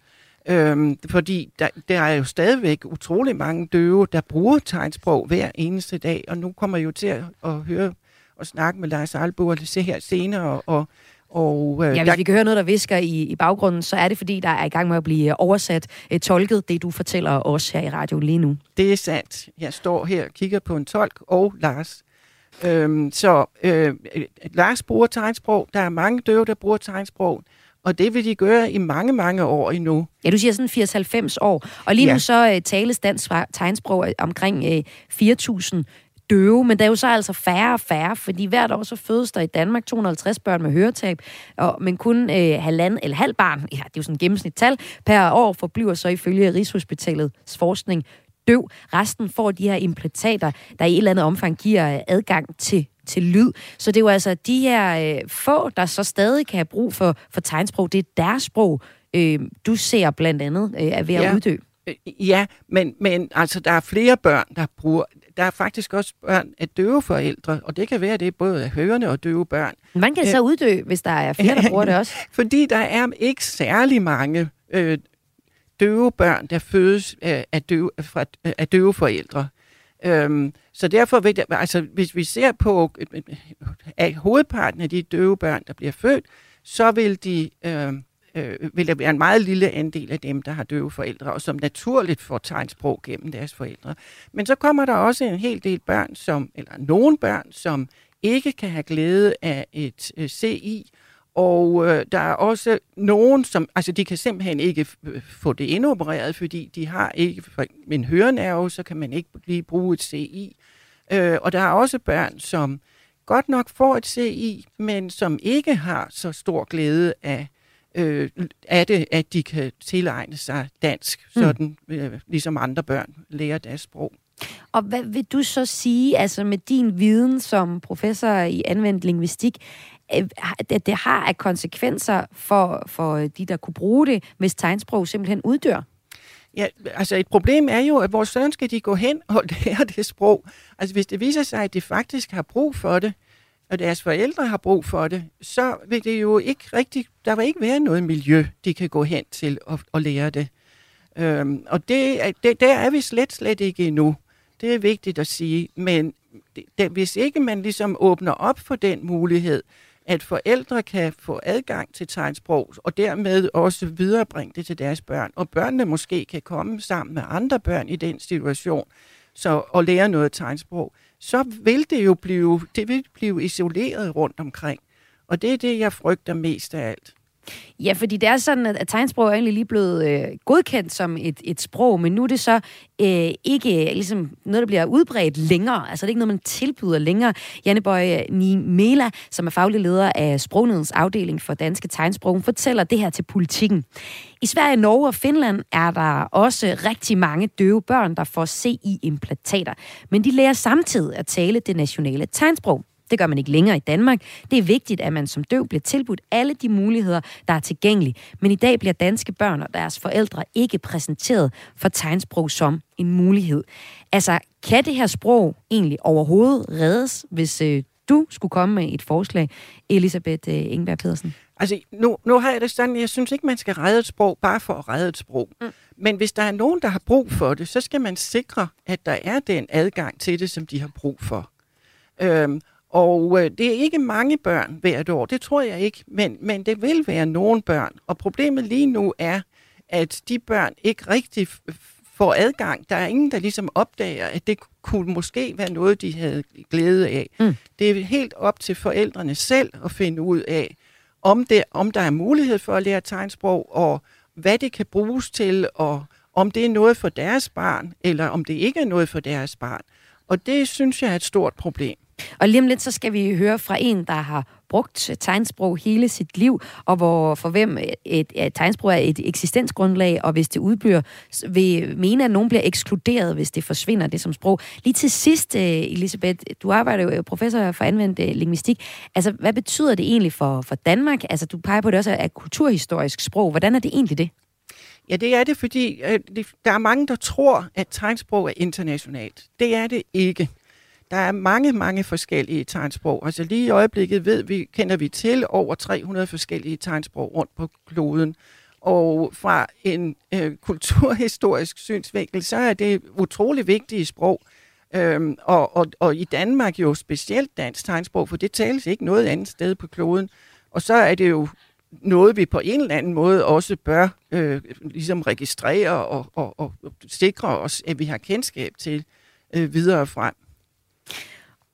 Øhm, fordi der, der er jo stadigvæk utrolig mange døve, der bruger tegnsprog hver eneste dag, og nu kommer jeg jo til at, at høre og snakke med Lars Albo og se her senere, og, og, øh, ja, hvis der... vi kan høre noget, der visker i, i baggrunden, så er det, fordi der er i gang med at blive oversat, øh, tolket, det du fortæller os her i radioen lige nu. Det er sandt. Jeg står her og kigger på en tolk og Lars. Øhm, så øh, Lars bruger tegnsprog. Der er mange døve, der bruger tegnsprog. Og det vil de gøre i mange, mange år endnu. Ja, du siger sådan 80-90 år. Og lige ja. nu så uh, tales dansk tegnsprog omkring uh, 4.000 døve, men der er jo så altså færre og færre, fordi hvert år så fødes der i Danmark 250 børn med høretab, og, men kun øh, halvand, eller halv barn, ja, det er jo sådan et gennemsnittal, per år forbliver så ifølge Rigshospitalets forskning døv. Resten får de her implantater, der i et eller andet omfang giver adgang til til lyd. Så det er jo altså de her øh, få, der så stadig kan have brug for, for tegnsprog. Det er deres sprog, øh, du ser blandt andet øh, er ved at ja. uddø. Øh, ja, men, men altså, der er flere børn, der bruger... Der er faktisk også børn af døve forældre, og det kan være, at det er både hørende og døve børn. Hvordan kan det så uddø, hvis der er flere, der bruger det også? (laughs) Fordi der er ikke særlig mange øh, døve børn, der fødes øh, af, døve, fra, af døve forældre. Øhm, så derfor, vil det, altså, hvis vi ser på at hovedparten af de døve børn, der bliver født, så vil de... Øh, øh, vil der være en meget lille andel af dem, der har døve forældre, og som naturligt får tegnsprog gennem deres forældre. Men så kommer der også en hel del børn, som, eller nogle børn, som ikke kan have glæde af et øh, CI, og øh, der er også nogen, som, altså de kan simpelthen ikke øh, få det indopereret, fordi de har ikke en hørenerve, så kan man ikke lige bruge et CI. Øh, og der er også børn, som godt nok får et CI, men som ikke har så stor glæde af øh, er det, at de kan tilegne sig dansk, mm. sådan øh, ligesom andre børn lærer deres sprog. Og hvad vil du så sige, altså med din viden som professor i anvendt linguistik, øh, at det har af konsekvenser for, for de, der kunne bruge det, hvis tegnsprog simpelthen uddør? Ja, altså et problem er jo, at vores søn skal de gå hen og (laughs) lære det sprog. Altså hvis det viser sig, at de faktisk har brug for det, og deres forældre har brug for det, så vil det jo ikke rigtig, der vil ikke være noget miljø, de kan gå hen til og, og lære det. Øhm, og det, det, der er vi slet, slet ikke endnu. Det er vigtigt at sige, men det, det, hvis ikke man ligesom åbner op for den mulighed, at forældre kan få adgang til tegnsprog, og dermed også viderebringe det til deres børn, og børnene måske kan komme sammen med andre børn i den situation, så, og lære noget tegnsprog, så vil det jo blive, det vil blive isoleret rundt omkring. Og det er det, jeg frygter mest af alt. Ja, fordi det er sådan, at tegnsprog er egentlig lige blevet øh, godkendt som et, et sprog, men nu er det så øh, ikke øh, ligesom noget, der bliver udbredt længere. Altså det er ikke noget, man tilbyder længere. Janne Bøje Mela, som er faglig leder af Sprognedens afdeling for danske tegnsprog, fortæller det her til politikken. I Sverige, Norge og Finland er der også rigtig mange døve børn, der får CI-implantater, men de lærer samtidig at tale det nationale tegnsprog. Det gør man ikke længere i Danmark. Det er vigtigt, at man som døv bliver tilbudt alle de muligheder, der er tilgængelige. Men i dag bliver danske børn og deres forældre ikke præsenteret for tegnsprog som en mulighed. Altså, kan det her sprog egentlig overhovedet reddes, hvis øh, du skulle komme med et forslag, Elisabeth øh, Ingeberg Pedersen? Altså, nu, nu har jeg det sådan, jeg synes ikke, man skal redde et sprog bare for at redde et sprog. Mm. Men hvis der er nogen, der har brug for det, så skal man sikre, at der er den adgang til det, som de har brug for. Øhm, og øh, det er ikke mange børn hvert år, det tror jeg ikke, men, men det vil være nogle børn. Og problemet lige nu er, at de børn ikke rigtig får adgang. Der er ingen, der ligesom opdager, at det kunne måske være noget, de havde glæde af. Mm. Det er helt op til forældrene selv at finde ud af, om, det, om der er mulighed for at lære tegnsprog, og hvad det kan bruges til, og om det er noget for deres barn, eller om det ikke er noget for deres barn. Og det synes jeg er et stort problem. Og lige om lidt, så skal vi høre fra en, der har brugt tegnsprog hele sit liv, og hvor for hvem et, et, et tegnsprog er et eksistensgrundlag, og hvis det udbyr, vil mene, at nogen bliver ekskluderet, hvis det forsvinder, det som sprog. Lige til sidst, eh, Elisabeth, du arbejder jo professor for anvendt eh, linguistik. Altså, hvad betyder det egentlig for, for Danmark? Altså, du peger på, at det også er kulturhistorisk sprog. Hvordan er det egentlig det? Ja, det er det, fordi øh, der er mange, der tror, at tegnsprog er internationalt. Det er det ikke. Der er mange, mange forskellige tegnsprog. Altså lige i øjeblikket ved vi, kender vi til over 300 forskellige tegnsprog rundt på kloden. Og fra en øh, kulturhistorisk synsvinkel, så er det utrolig vigtige sprog. Øhm, og, og, og i Danmark jo specielt dansk tegnsprog, for det tales ikke noget andet sted på kloden. Og så er det jo noget, vi på en eller anden måde også bør øh, ligesom registrere og, og, og sikre os, at vi har kendskab til øh, videre frem.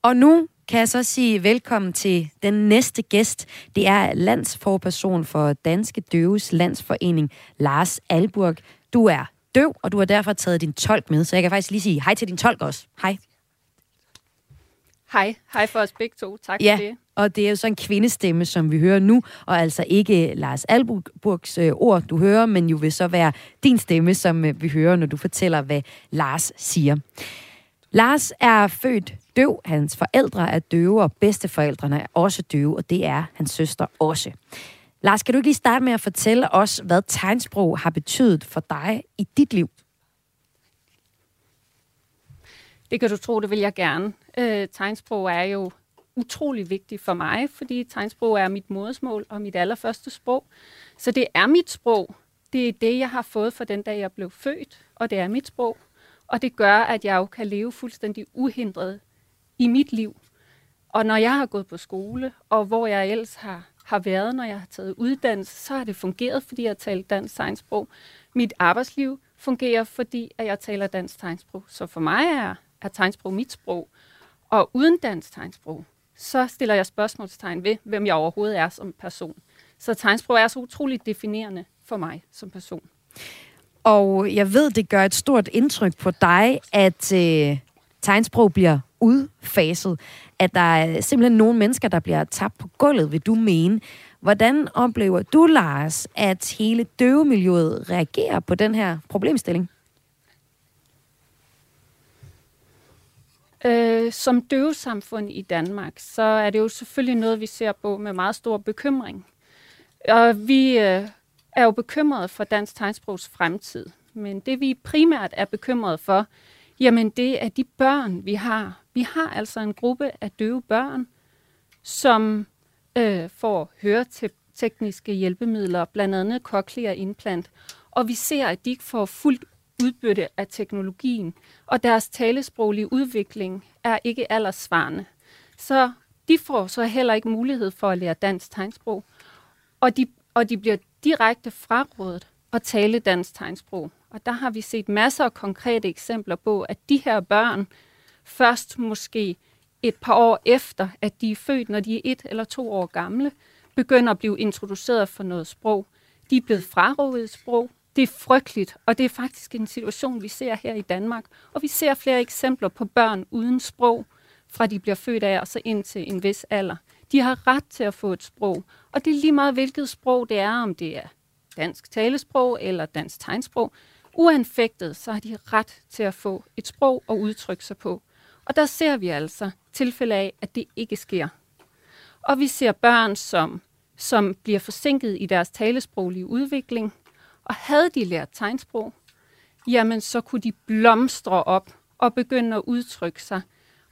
Og nu kan jeg så sige velkommen til den næste gæst. Det er landsforperson for Danske Døves Landsforening, Lars Alburg. Du er døv, og du har derfor taget din tolk med, så jeg kan faktisk lige sige hej til din tolk også. Hej. Hej. Hej for os begge to. Tak ja, for det. og det er jo så en kvindestemme, som vi hører nu, og altså ikke Lars Alburgs øh, ord, du hører, men jo vil så være din stemme, som øh, vi hører, når du fortæller, hvad Lars siger. Lars er født døv. Hans forældre er døve, og bedsteforældrene er også døve, og det er hans søster også. Lars, kan du ikke lige starte med at fortælle os, hvad tegnsprog har betydet for dig i dit liv? Det kan du tro, det vil jeg gerne. Øh, tegnsprog er jo utrolig vigtigt for mig, fordi tegnsprog er mit modersmål og mit allerførste sprog. Så det er mit sprog. Det er det, jeg har fået fra den dag, jeg blev født, og det er mit sprog. Og det gør, at jeg jo kan leve fuldstændig uhindret i mit liv. Og når jeg har gået på skole, og hvor jeg ellers har, har været, når jeg har taget uddannelse, så har det fungeret, fordi jeg taler dansk tegnsprog. Mit arbejdsliv fungerer, fordi at jeg taler dansk tegnsprog. Så for mig er, er tegnsprog mit sprog. Og uden dansk tegnsprog, så stiller jeg spørgsmålstegn ved, hvem jeg overhovedet er som person. Så tegnsprog er så utroligt definerende for mig som person. Og jeg ved, det gør et stort indtryk på dig, at øh, tegnsprog bliver udfaset. At der er simpelthen nogle mennesker, der bliver tabt på gulvet, vil du mene. Hvordan oplever du, Lars, at hele døvemiljøet reagerer på den her problemstilling? Øh, som døvesamfund i Danmark, så er det jo selvfølgelig noget, vi ser på med meget stor bekymring. Og vi øh, er jo bekymrede for dansk tegnsprogs fremtid. Men det vi primært er bekymrede for, jamen det er de børn, vi har. Vi har altså en gruppe af døve børn, som øh, får høretekniske hjælpemidler, blandt andet cochlear implant. Og vi ser, at de ikke får fuldt udbytte af teknologien, og deres talesproglige udvikling er ikke aldersvarende. Så de får så heller ikke mulighed for at lære dansk tegnsprog, og de, og de bliver direkte frarådet at tale dansk tegnsprog. Og der har vi set masser af konkrete eksempler på, at de her børn først måske et par år efter, at de er født, når de er et eller to år gamle, begynder at blive introduceret for noget sprog. De er blevet frarådet sprog, det er frygteligt, og det er faktisk en situation, vi ser her i Danmark. Og vi ser flere eksempler på børn uden sprog, fra de bliver født af og så ind til en vis alder. De har ret til at få et sprog, og det er lige meget, hvilket sprog det er, om det er dansk talesprog eller dansk tegnsprog. Uanfægtet, så har de ret til at få et sprog og udtrykke sig på. Og der ser vi altså tilfælde af, at det ikke sker. Og vi ser børn, som, som bliver forsinket i deres talesproglige udvikling, og havde de lært tegnsprog, jamen så kunne de blomstre op og begynde at udtrykke sig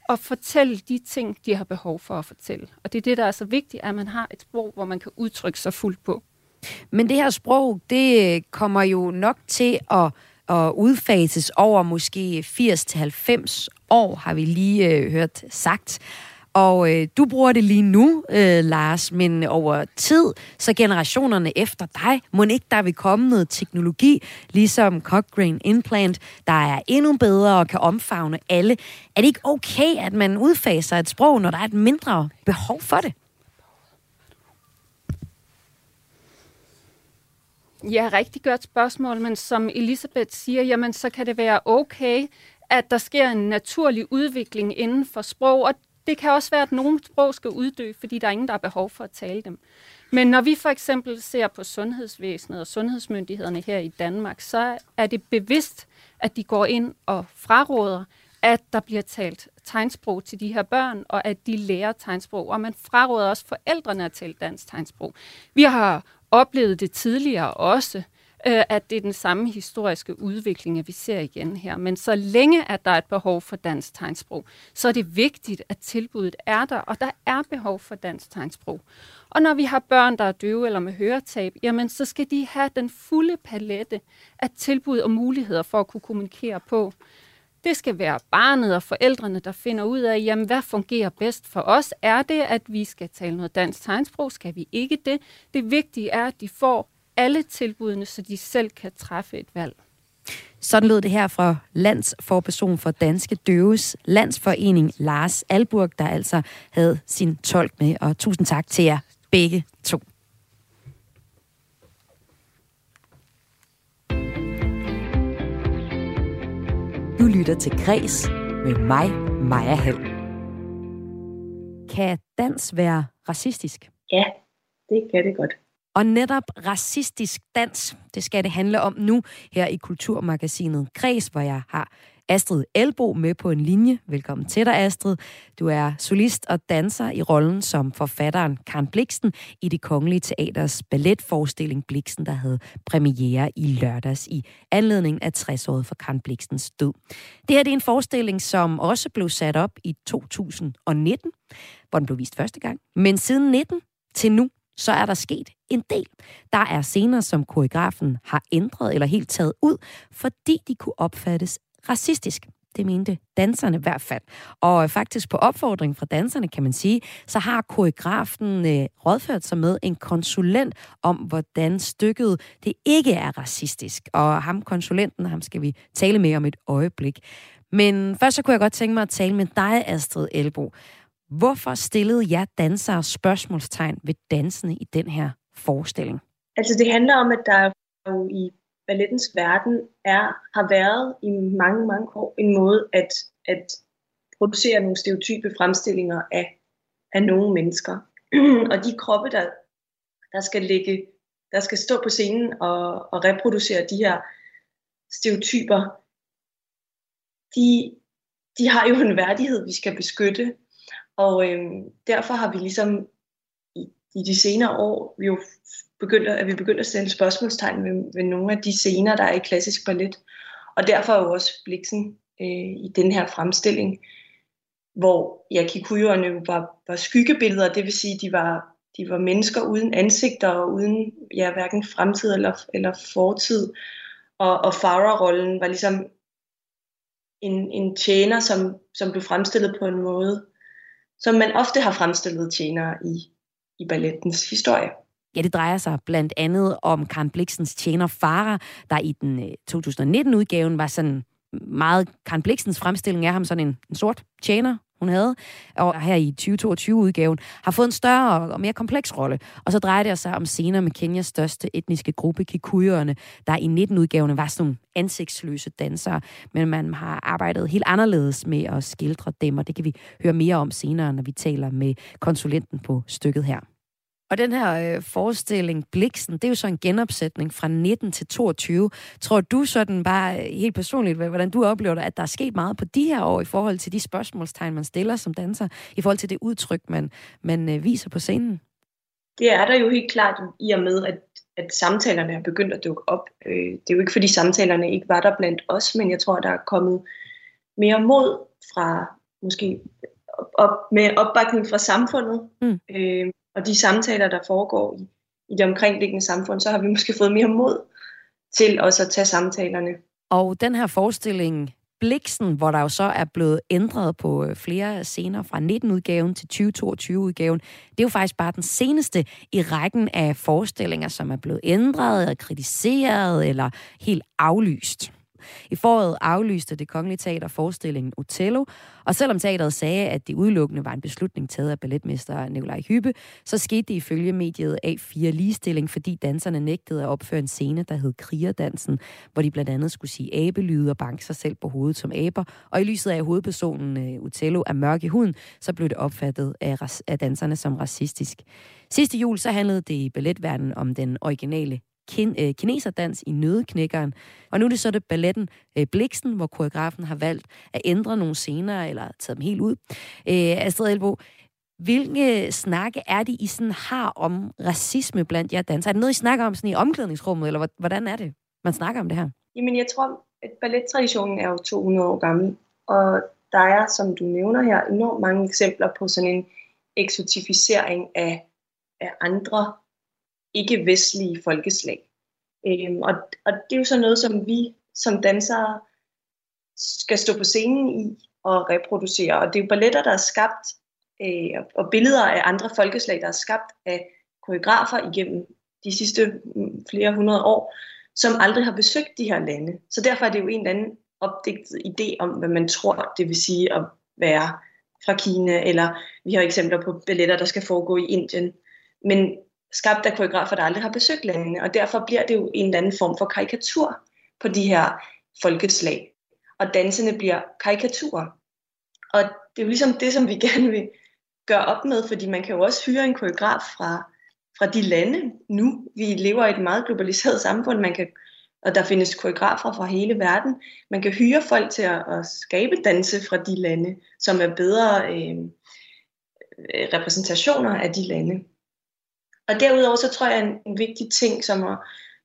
og fortælle de ting, de har behov for at fortælle. Og det er det, der er så vigtigt, at man har et sprog, hvor man kan udtrykke sig fuldt på. Men det her sprog, det kommer jo nok til at, og udfases over måske 80-90 år, har vi lige øh, hørt sagt. Og øh, du bruger det lige nu, øh, Lars, men over tid, så generationerne efter dig, må ikke der vil komme noget teknologi, ligesom Cochrane Implant, der er endnu bedre og kan omfavne alle. Er det ikke okay, at man udfaser et sprog, når der er et mindre behov for det? Ja, rigtig godt spørgsmål, men som Elisabeth siger, jamen så kan det være okay, at der sker en naturlig udvikling inden for sprog, og det kan også være, at nogle sprog skal uddø, fordi der er ingen, der har behov for at tale dem. Men når vi for eksempel ser på sundhedsvæsenet og sundhedsmyndighederne her i Danmark, så er det bevidst, at de går ind og fraråder, at der bliver talt tegnsprog til de her børn, og at de lærer tegnsprog. Og man fraråder også forældrene at tale dansk tegnsprog. Vi har oplevet det tidligere også, øh, at det er den samme historiske udvikling, at vi ser igen her. Men så længe, at der er et behov for dansk tegnsprog, så er det vigtigt, at tilbuddet er der, og der er behov for dansk tegnsprog. Og når vi har børn, der er døve eller med høretab, jamen så skal de have den fulde palette af tilbud og muligheder for at kunne kommunikere på. Det skal være barnet og forældrene, der finder ud af, jamen, hvad fungerer bedst for os? Er det, at vi skal tale noget dansk tegnsprog? Skal vi ikke det? Det vigtige er, at de får alle tilbudene, så de selv kan træffe et valg. Sådan lød det her fra landsforperson for Danske Døves Landsforening, Lars Alburg, der altså havde sin tolk med. Og tusind tak til jer begge to. Du lytter til Græs med mig, Maja Hall. Kan dans være racistisk? Ja, det kan det godt. Og netop racistisk dans, det skal det handle om nu her i Kulturmagasinet Græs, hvor jeg har Astrid Elbo med på en linje. Velkommen til dig, Astrid. Du er solist og danser i rollen som forfatteren Karen Bliksen i det Kongelige Teaters balletforestilling Bliksen, der havde premiere i lørdags i anledning af 60-året for Karen Bliksens død. Det her det er en forestilling, som også blev sat op i 2019, hvor den blev vist første gang. Men siden 19 til nu, så er der sket en del. Der er scener, som koreografen har ændret eller helt taget ud, fordi de kunne opfattes racistisk. Det mente danserne i hvert fald. Og øh, faktisk på opfordring fra danserne, kan man sige, så har koreografen øh, rådført sig med en konsulent om, hvordan stykket det ikke er racistisk. Og ham konsulenten, ham skal vi tale med om et øjeblik. Men først så kunne jeg godt tænke mig at tale med dig, Astrid Elbo. Hvorfor stillede jeg dansere spørgsmålstegn ved dansene i den her forestilling? Altså det handler om, at der jo i ballettens verden er, har været i mange, mange år en måde at, at producere nogle stereotype fremstillinger af, af nogle mennesker. (clears throat) og de kroppe, der, der skal ligge, der skal stå på scenen og, og reproducere de her stereotyper, de, de har jo en værdighed, vi skal beskytte. Og øhm, derfor har vi ligesom i, i de senere år vi jo begyndte, at vi begyndte at stille spørgsmålstegn ved, ved nogle af de scener, der er i klassisk ballet. Og derfor er jo også Bliksen øh, i den her fremstilling, hvor ja, kikuyerne var, var skyggebilleder, det vil sige, de var, de var mennesker uden ansigter og uden ja, hverken fremtid eller, eller fortid. Og, og Farah-rollen var ligesom en, en tjener, som, som blev fremstillet på en måde, som man ofte har fremstillet tjenere i, i ballettens historie. Ja, det drejer sig blandt andet om Karen Bliksens tjener Farah, der i den øh, 2019-udgaven var sådan meget Karen Bliksens fremstilling af ham sådan en, en sort tjener, hun havde, og her i 2022-udgaven, har fået en større og mere kompleks rolle. Og så drejer det sig om scener med Kenyas største etniske gruppe, Kikuyerne, der i 19-udgaven var sådan nogle ansigtsløse dansere, men man har arbejdet helt anderledes med at skildre dem, og det kan vi høre mere om senere, når vi taler med konsulenten på stykket her. Og den her øh, forestilling, Bliksen, det er jo så en genopsætning fra 19 til 22. Tror du sådan bare øh, helt personligt, hvordan du oplever det, at der er sket meget på de her år i forhold til de spørgsmålstegn, man stiller som danser, i forhold til det udtryk, man, man øh, viser på scenen? Det er der jo helt klart i og med, at, at samtalerne er begyndt at dukke op. Øh, det er jo ikke, fordi samtalerne ikke var der blandt os, men jeg tror, der er kommet mere mod fra måske op, med opbakning fra samfundet. Mm. Øh, og de samtaler, der foregår i, i det omkringliggende samfund, så har vi måske fået mere mod til også at tage samtalerne. Og den her forestilling, Bliksen, hvor der jo så er blevet ændret på øh, flere scener fra 19-udgaven til 2022-udgaven. Det er jo faktisk bare den seneste i rækken af forestillinger, som er blevet ændret, kritiseret eller helt aflyst. I foråret aflyste det kongelige teater forestillingen Otello, og selvom teateret sagde, at det udelukkende var en beslutning taget af balletmester Nikolaj Hyppe, så skete det ifølge mediet A4 ligestilling, fordi danserne nægtede at opføre en scene, der hed Krigerdansen, hvor de blandt andet skulle sige abelyde og banke sig selv på hovedet som aber, og i lyset af hovedpersonen øh, Otello er mørk i huden, så blev det opfattet af, af danserne som racistisk. Sidste jul så handlede det i balletverdenen om den originale kin, øh, kineserdans i Nødeknækkeren. Og nu er det så det balletten øh, Bliksen, hvor koreografen har valgt at ændre nogle scener, eller tage dem helt ud. Øh, Astrid Elbo, hvilke snakke er det, I sådan har om racisme blandt jer dansere? Er det noget, I snakker om sådan i omklædningsrummet, eller hvordan er det, man snakker om det her? Jamen, jeg tror, at ballettraditionen er jo 200 år gammel, og der er, som du nævner her, enormt mange eksempler på sådan en eksotificering af, af andre ikke-vestlige folkeslag. Øhm, og, og det er jo så noget, som vi som dansere skal stå på scenen i og reproducere. Og det er jo balletter, der er skabt, øh, og billeder af andre folkeslag, der er skabt af koreografer igennem de sidste mm, flere hundrede år, som aldrig har besøgt de her lande. Så derfor er det jo en eller anden opdigtet idé om, hvad man tror, det vil sige at være fra Kina, eller vi har eksempler på balletter, der skal foregå i Indien. Men skabt af koreografer, der aldrig har besøgt landene, og derfor bliver det jo en eller anden form for karikatur på de her folkeslag. Og danserne bliver karikaturer. Og det er jo ligesom det, som vi (laughs) gerne vil gøre op med, fordi man kan jo også hyre en koreograf fra, fra de lande nu. Vi lever i et meget globaliseret samfund, man kan, og der findes koreografer fra hele verden. Man kan hyre folk til at, at skabe danse fra de lande, som er bedre øh, repræsentationer af de lande. Og derudover så tror jeg, en, en vigtig ting, som, er,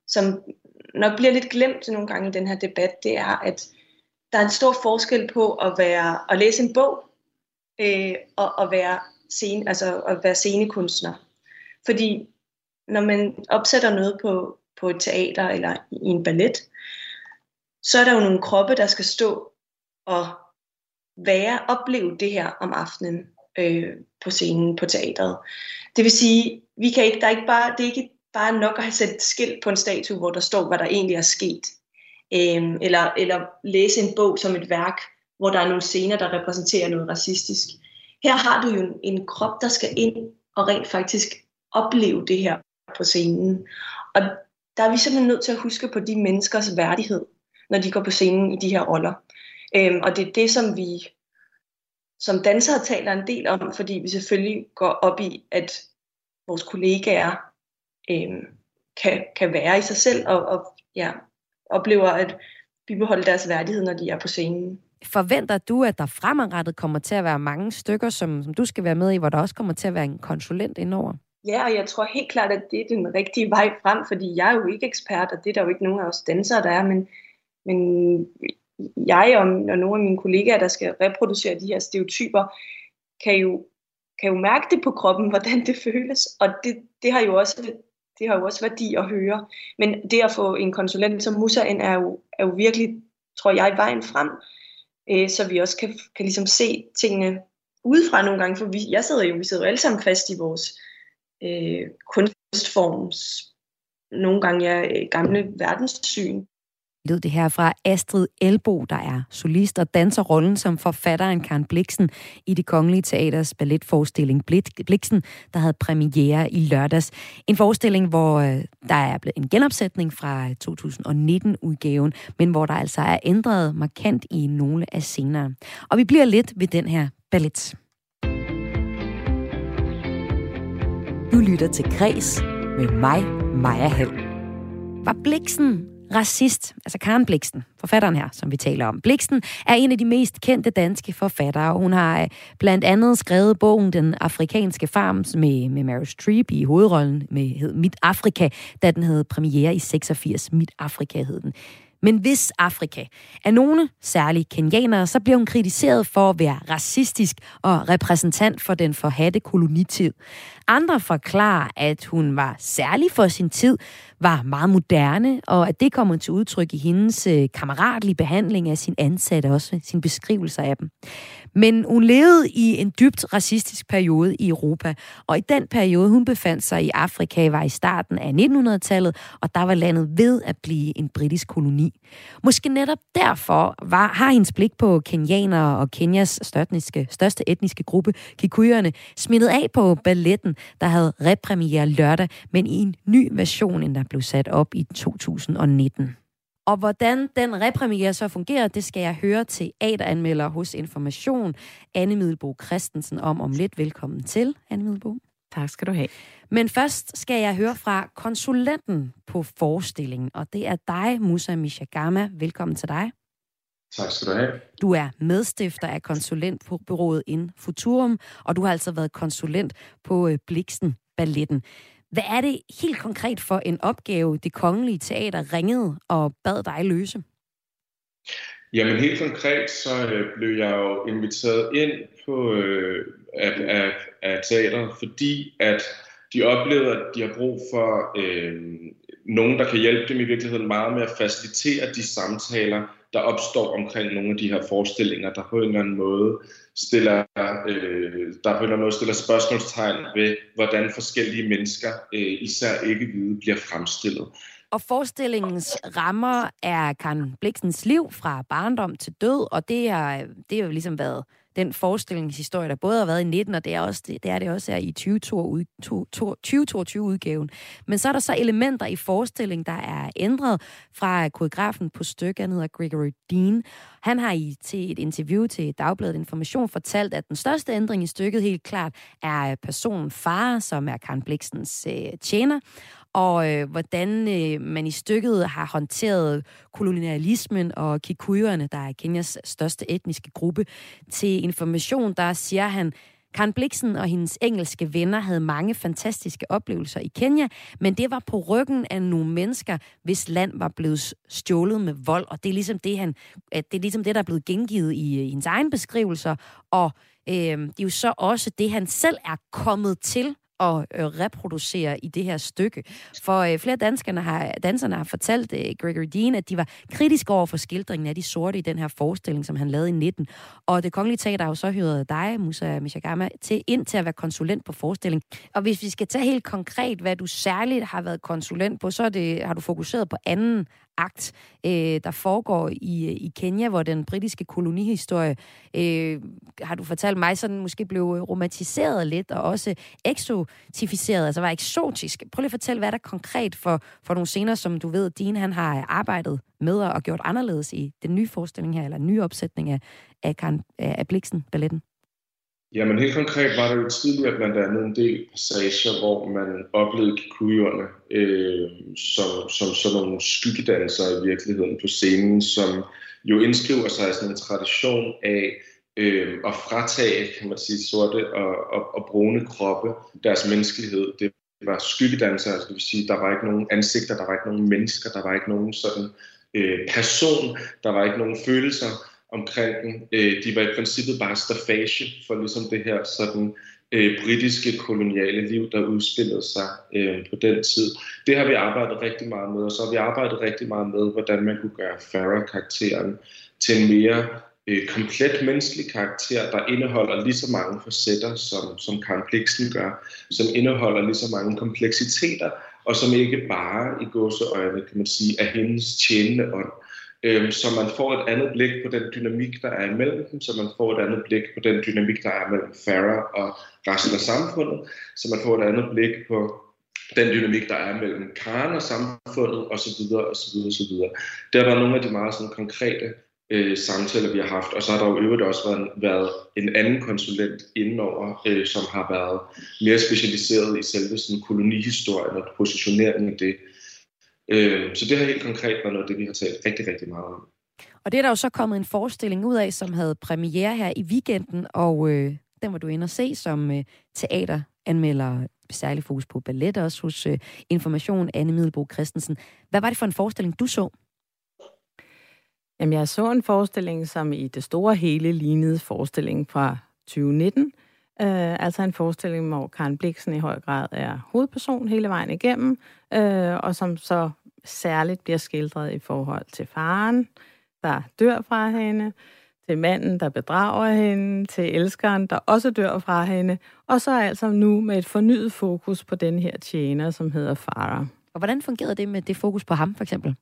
som nok bliver lidt glemt nogle gange i den her debat, det er, at der er en stor forskel på at, være, at læse en bog øh, og at være, scene, altså at være scenekunstner. Fordi når man opsætter noget på, på et teater eller i en ballet, så er der jo nogle kroppe, der skal stå og være, opleve det her om aftenen øh, på scenen på teatret. Det vil sige, vi kan ikke, der er ikke bare, det er ikke bare nok at have sat et skilt på en statue, hvor der står, hvad der egentlig er sket. Øh, eller, eller læse en bog som et værk, hvor der er nogle scener, der repræsenterer noget racistisk. Her har du jo en, en krop, der skal ind og rent faktisk opleve det her på scenen. Og der er vi simpelthen nødt til at huske på de menneskers værdighed, når de går på scenen i de her roller. Øhm, og det er det, som vi som dansere taler en del om, fordi vi selvfølgelig går op i, at vores kollegaer øhm, kan, kan være i sig selv og, og ja, oplever at bibeholde deres værdighed, når de er på scenen. Forventer du, at der fremadrettet kommer til at være mange stykker, som, som du skal være med i, hvor der også kommer til at være en konsulent indover? Ja, og jeg tror helt klart, at det er den rigtige vej frem, fordi jeg er jo ikke ekspert, og det er der jo ikke nogen af os dansere, der er, men, men jeg og, og nogle af mine kollegaer, der skal reproducere de her stereotyper, kan jo, kan jo mærke det på kroppen, (laughs) hvordan det føles, og det, det har jo også det har jo også værdi at høre. Men det at få en konsulent som Musa ind, er jo, er jo virkelig, tror jeg, vejen frem, øh, så vi også kan, kan ligesom se tingene udefra nogle gange, for vi, jeg sidder jo, vi sidder jo alle sammen fast i vores øh, kunstforms, nogle gange ja, gamle verdenssyn lød det her fra Astrid Elbo, der er solist og danser rollen som forfatteren Karen Bliksen i det Kongelige Teaters balletforestilling Bliksen, der havde premiere i lørdags. En forestilling, hvor øh, der er blevet en genopsætning fra 2019-udgaven, men hvor der altså er ændret markant i nogle af scenerne. Og vi bliver lidt ved den her ballet. Du lytter til Græs med mig, Maja Hall. Var Bliksen racist, altså Karen Bliksen, forfatteren her, som vi taler om. Bliksen er en af de mest kendte danske forfattere. Hun har øh, blandt andet skrevet bogen Den afrikanske farm med, med Meryl Streep i hovedrollen med hed Mit Afrika, da den havde premiere i 86. Mit Afrika hed den. Men hvis Afrika er nogle, særligt kenianere, så bliver hun kritiseret for at være racistisk og repræsentant for den forhatte kolonitid. Andre forklarer, at hun var særlig for sin tid, var meget moderne, og at det kommer til udtryk i hendes øh, kammeratlige behandling af sin ansatte, også sin beskrivelser af dem. Men hun levede i en dybt racistisk periode i Europa, og i den periode, hun befandt sig i Afrika, var i starten af 1900-tallet, og der var landet ved at blive en britisk koloni. Måske netop derfor var, har hendes blik på kenianere og Kenyas største, største etniske gruppe, kikuyerne, smittet af på balletten, der havde repremiere lørdag, men i en ny version, end der blev sat op i 2019. Og hvordan den repremiere så fungerer, det skal jeg høre til teateranmelder hos Information, Anne Middelbo Christensen, om om lidt. Velkommen til, Anne Middelbo. Tak skal du have. Men først skal jeg høre fra konsulenten på forestillingen, og det er dig, Musa Mishagama. Velkommen til dig. Tak skal du have. Du er medstifter af konsulentbyrået In Futurum, og du har altså været konsulent på øh, Bliksen Balletten. Hvad er det helt konkret for en opgave, det kongelige teater ringede og bad dig løse? Jamen helt konkret, så øh, blev jeg jo inviteret ind på øh, af, af, af teateret, fordi at de oplevede, at de har brug for øh, nogen, der kan hjælpe dem i virkeligheden meget med at facilitere de samtaler, der opstår omkring nogle af de her forestillinger, der på en eller anden måde stiller, øh, der på en eller anden måde stiller spørgsmålstegn ved, hvordan forskellige mennesker, øh, især ikke hvide, bliver fremstillet. Og forestillingens rammer er Karen Bliksens liv fra barndom til død, og det har, det har jo ligesom været den forestillingshistorie, der både har været i 19, og det er, også, det, det er det også er i 2022-udgaven. Men så er der så elementer i forestillingen, der er ændret fra koreografen på stykket, han hedder Gregory Dean. Han har i til et interview til Dagbladet Information fortalt, at den største ændring i stykket helt klart er øh, personen far, som er Karen Bliksens øh, tjener, og øh, hvordan øh, man i stykket har håndteret kolonialismen og kikuyerne, der er Kenyas største etniske gruppe. Til information, der siger han, Karen Bliksen og hendes engelske venner havde mange fantastiske oplevelser i Kenya, men det var på ryggen af nogle mennesker, hvis land var blevet stjålet med vold, og det er ligesom det, han, det, er ligesom det der er blevet gengivet i, i hendes egen beskrivelser, og øh, det er jo så også det, han selv er kommet til at øh, reproducere i det her stykke. For øh, flere danskerne har, danserne har fortalt øh, Gregory Dean, at de var kritiske over for skildringen af de sorte i den her forestilling, som han lavede i 19. Og det kongelige teater har jo så hyret dig, Musa Mishagama, til, ind til at være konsulent på forestillingen. Og hvis vi skal tage helt konkret, hvad du særligt har været konsulent på, så er det, har du fokuseret på anden akt, øh, der foregår i, øh, i Kenya, hvor den britiske kolonihistorie, øh, har du fortalt mig, sådan måske blev romantiseret lidt, og også eksotificeret, altså var eksotisk. Prøv lige at fortælle, hvad er der konkret for, for nogle scener, som du ved, Dean han har arbejdet med og gjort anderledes i den nye forestilling her, eller nye opsætning af, af, Karen, af Bliksen, balletten? Jamen helt konkret var der jo tidligere blandt andet en del passager, hvor man oplevede kikuyerne øh, som, som sådan nogle skyggedansere i virkeligheden på scenen, som jo indskriver sig i sådan en tradition af øh, at fratage, kan man sige, sorte og, og, og brune kroppe deres menneskelighed. Det var skyggedansere, altså det vil sige, der var ikke nogen ansigter, der var ikke nogen mennesker, der var ikke nogen sådan øh, person, der var ikke nogen følelser omkring den. Øh, de var i princippet bare stafage for ligesom det her sådan øh, britiske koloniale liv, der udspillede sig øh, på den tid. Det har vi arbejdet rigtig meget med, og så har vi arbejdet rigtig meget med, hvordan man kunne gøre Farah-karakteren til en mere øh, komplet menneskelig karakter, der indeholder lige så mange facetter, som, som Karen Bliksen gør, som indeholder lige så mange kompleksiteter, og som ikke bare i gåseøjne, kan man sige, er hendes tjenende ånd, øh, så man får et andet blik på den dynamik, der er imellem dem, så man får et andet blik på den dynamik, der er mellem Farah og resten af samfundet, så man får et andet blik på den dynamik, der er mellem Karen og samfundet, osv. osv. osv. Det har været nogle af de meget sådan, konkrete øh, samtaler, vi har haft, og så har der jo øvrigt også været, været en anden konsulent indenover, øh, som har været mere specialiseret i selve sådan, kolonihistorien og positioneringen af det. Øh, så det har helt konkret været noget af det, vi har talt rigtig, rigtig meget om. Og det er der jo så kommet en forestilling ud af, som havde premiere her i weekenden, og øh, den var du inde og se som øh, teateranmelder, særlig fokus på ballet, også hos øh, Information, Anne Middelbo Christensen. Hvad var det for en forestilling, du så? Jamen, jeg så en forestilling, som i det store hele lignede forestillingen fra 2019, Øh, altså en forestilling, hvor Karen Bliksen i høj grad er hovedperson hele vejen igennem, øh, og som så særligt bliver skildret i forhold til faren, der dør fra hende, til manden, der bedrager hende, til elskeren, der også dør fra hende, og så altså nu med et fornyet fokus på den her tjener, som hedder Farah. Og hvordan fungerede det med det fokus på ham, for eksempel?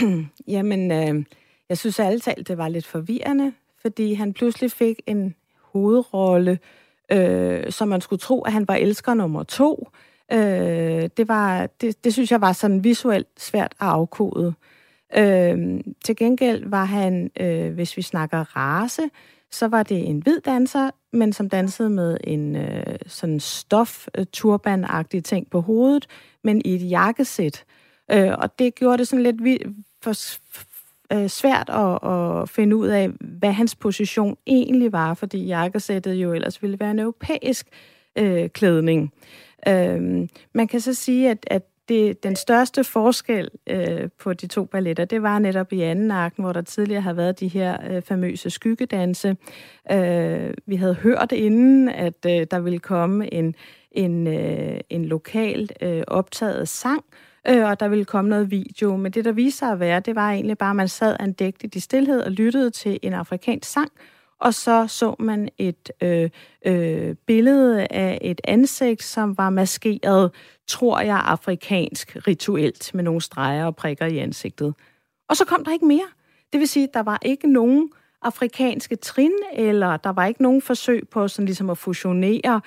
(clears throat) Jamen, øh, jeg synes alle talt, det var lidt forvirrende, fordi han pludselig fik en hovedrolle, øh, som man skulle tro, at han var elsker nummer to. Øh, det, var, det, det synes jeg var sådan visuelt svært at afkode. Øh, til gengæld var han, øh, hvis vi snakker race, så var det en hvid danser, men som dansede med en øh, sådan stof turban ting på hovedet, men i et jakkesæt. Øh, og det gjorde det sådan lidt vi, for, øh, svært at, at finde ud af, hvad hans position egentlig var, fordi jakkesættet jo ellers ville være en europæisk øh, klædning. Øh, man kan så sige, at, at det, den største forskel øh, på de to balletter, det var netop i anden akten, hvor der tidligere har været de her øh, famøse skyggedanse. Øh, vi havde hørt inden, at øh, der ville komme en, en, øh, en lokal øh, optaget sang, øh, øh, og der ville komme noget video. Men det, der viste sig at være, det var egentlig bare, at man sad andægtigt i stillhed og lyttede til en afrikansk sang, og så så man et øh, øh, billede af et ansigt, som var maskeret, tror jeg, afrikansk rituelt, med nogle streger og prikker i ansigtet. Og så kom der ikke mere. Det vil sige, at der var ikke nogen afrikanske trin, eller der var ikke nogen forsøg på sådan ligesom at fusionere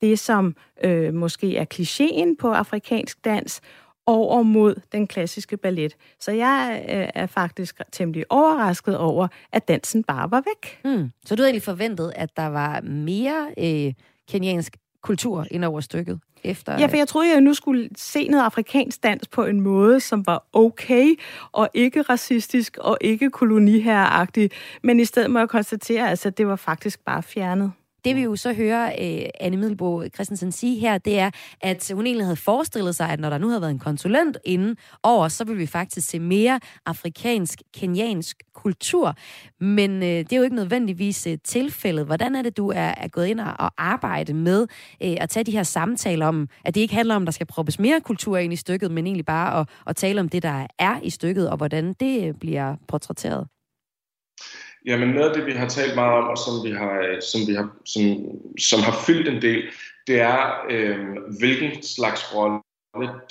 det, som øh, måske er klichéen på afrikansk dans, over mod den klassiske ballet. Så jeg øh, er faktisk temmelig overrasket over, at dansen bare var væk. Mm. Så du havde egentlig forventet, at der var mere øh, keniansk kultur ind over stykket? Efter, ja, for jeg troede, jeg nu skulle se noget afrikansk dans på en måde, som var okay, og ikke racistisk, og ikke koloniherreagtig. Men i stedet må jeg konstatere, altså, at det var faktisk bare fjernet. Det vi jo så hører øh, Anne Middelbo Christensen sige her, det er, at hun egentlig havde forestillet sig, at når der nu havde været en konsulent inden over, så ville vi faktisk se mere afrikansk, kenyansk kultur. Men øh, det er jo ikke nødvendigvis øh, tilfældet. Hvordan er det, du er, er gået ind og, og arbejde med øh, at tage de her samtaler om, at det ikke handler om, at der skal proppes mere kultur ind i stykket, men egentlig bare at, at tale om det, der er i stykket, og hvordan det øh, bliver portrætteret? Jamen noget af det, vi har talt meget om, og som, vi har, øh, som, vi har, som, som har fyldt en del, det er, øh, hvilken slags rolle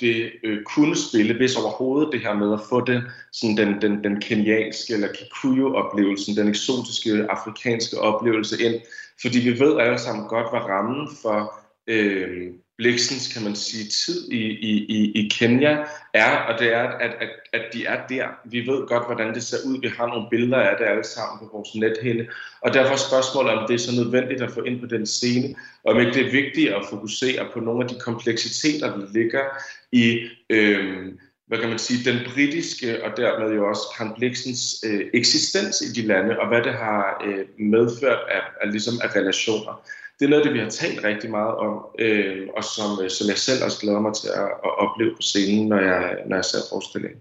det øh, kunne spille, hvis overhovedet det her med at få den, sådan den, den, den kenyanske eller Kikuyu-oplevelsen, den eksotiske afrikanske oplevelse ind. Fordi vi ved alle sammen godt, hvad rammen for øh, Bliksens, kan man sige, tid i, i, i, i Kenya er, og det er, at, at, at de er der. Vi ved godt, hvordan det ser ud. Vi har nogle billeder af det alle sammen på vores nethælde. Og derfor er spørgsmålet, om det er så nødvendigt at få ind på den scene, og om ikke det er vigtigt at fokusere på nogle af de kompleksiteter, der ligger i, øh, hvad kan man sige, den britiske og dermed jo også Karen Bliksens øh, eksistens i de lande, og hvad det har øh, medført af, af, ligesom af relationer det er noget af det, vi har talt rigtig meget om, øh, og som, øh, som jeg selv også glæder mig til at, at opleve på scenen, når jeg, når jeg ser forestillingen.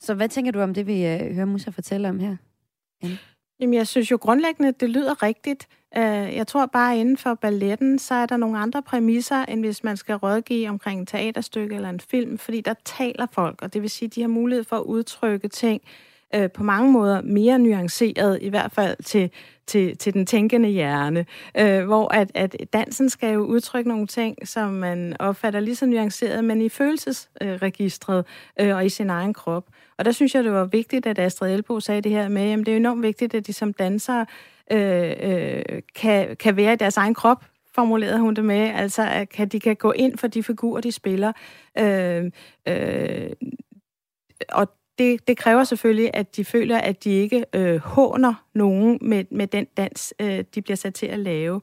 Så hvad tænker du om det, vi øh, hører Musa fortælle om her? Jamen, jeg synes jo grundlæggende, det lyder rigtigt. Øh, jeg tror bare, inden for balletten, så er der nogle andre præmisser, end hvis man skal rådgive omkring et teaterstykke eller en film, fordi der taler folk, og det vil sige, at de har mulighed for at udtrykke ting øh, på mange måder mere nuanceret, i hvert fald til til, til den tænkende hjerne, øh, hvor at, at dansen skal jo udtrykke nogle ting, som man opfatter lige så nuanceret, men i følelsesregistret øh, og i sin egen krop. Og der synes jeg, det var vigtigt, at Astrid Elbo sagde det her med, at det er enormt vigtigt, at de som dansere øh, øh, kan, kan være i deres egen krop, formulerede hun det med, altså at kan, de kan gå ind for de figurer, de spiller. Øh, øh, og det, det kræver selvfølgelig, at de føler, at de ikke øh, håner nogen med, med den dans, øh, de bliver sat til at lave.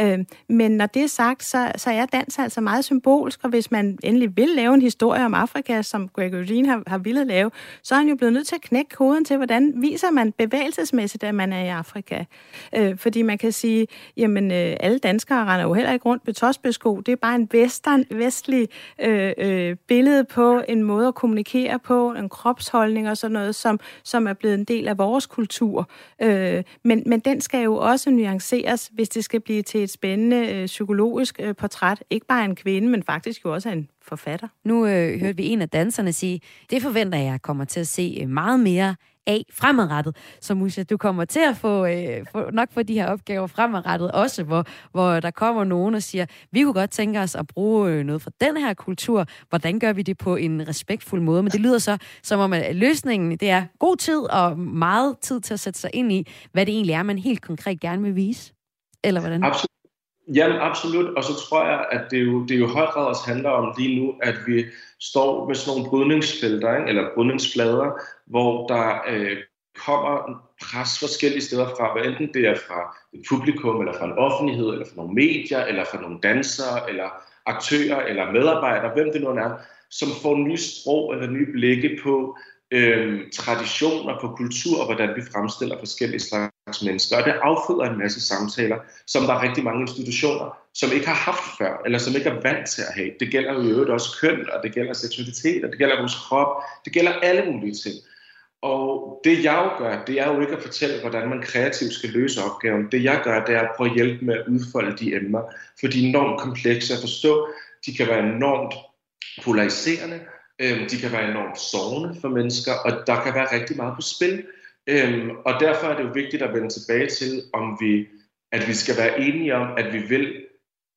Øh, men når det er sagt, så, så er dans altså meget symbolsk, og hvis man endelig vil lave en historie om Afrika, som Gregory har, har ville lave, så er han jo blevet nødt til at knække koden til, hvordan viser man bevægelsesmæssigt, at man er i Afrika. Øh, fordi man kan sige, jamen øh, alle danskere render jo heller ikke rundt med tosbesko. Det er bare en western, vestlig øh, øh, billede på en måde at kommunikere på, en kropsholdning og sådan noget, som, som er blevet en del af vores kultur. Øh, men, men den skal jo også nuanceres, hvis det skal blive til et spændende øh, psykologisk øh, portræt. Ikke bare af en kvinde, men faktisk jo også af en forfatter. Nu øh, hørte vi en af danserne sige, det forventer jeg kommer til at se øh, meget mere af fremadrettet. Så Musa, du kommer til at få, øh, få, nok for de her opgaver fremadrettet også, hvor, hvor der kommer nogen og siger, vi kunne godt tænke os at bruge øh, noget fra den her kultur. Hvordan gør vi det på en respektfuld måde? Men det lyder så, som om at løsningen det er god tid og meget tid til at sætte sig ind i, hvad det egentlig er, man helt konkret gerne vil vise. Eller hvordan? Absolut. Jamen absolut, og så tror jeg, at det jo, det jo høj grad også handler om lige nu, at vi står med sådan nogle brydningsfelter, ikke? eller brydningsflader, hvor der øh, kommer pres forskellige steder fra, hvad enten det er fra et publikum, eller fra en offentlighed, eller fra nogle medier, eller fra nogle dansere, eller aktører, eller medarbejdere, hvem det nu er, som får nye sprog eller nye blikke på, øh, traditioner, på kultur og hvordan vi fremstiller forskellige slags mennesker. Og det afføder en masse samtaler, som der er rigtig mange institutioner, som ikke har haft før, eller som ikke er vant til at have. Det gælder jo i øvrigt også køn, og det gælder seksualitet, og det gælder vores krop. Det gælder alle mulige ting. Og det jeg jo gør, det er jo ikke at fortælle, hvordan man kreativt skal løse opgaven. Det jeg gør, det er at prøve at hjælpe med at udfolde de emner, for de er enormt komplekse at forstå. De kan være enormt polariserende, øhm, de kan være enormt sårende for mennesker, og der kan være rigtig meget på spil. Øhm, og derfor er det jo vigtigt at vende tilbage til, om vi, at vi skal være enige om, at vi vil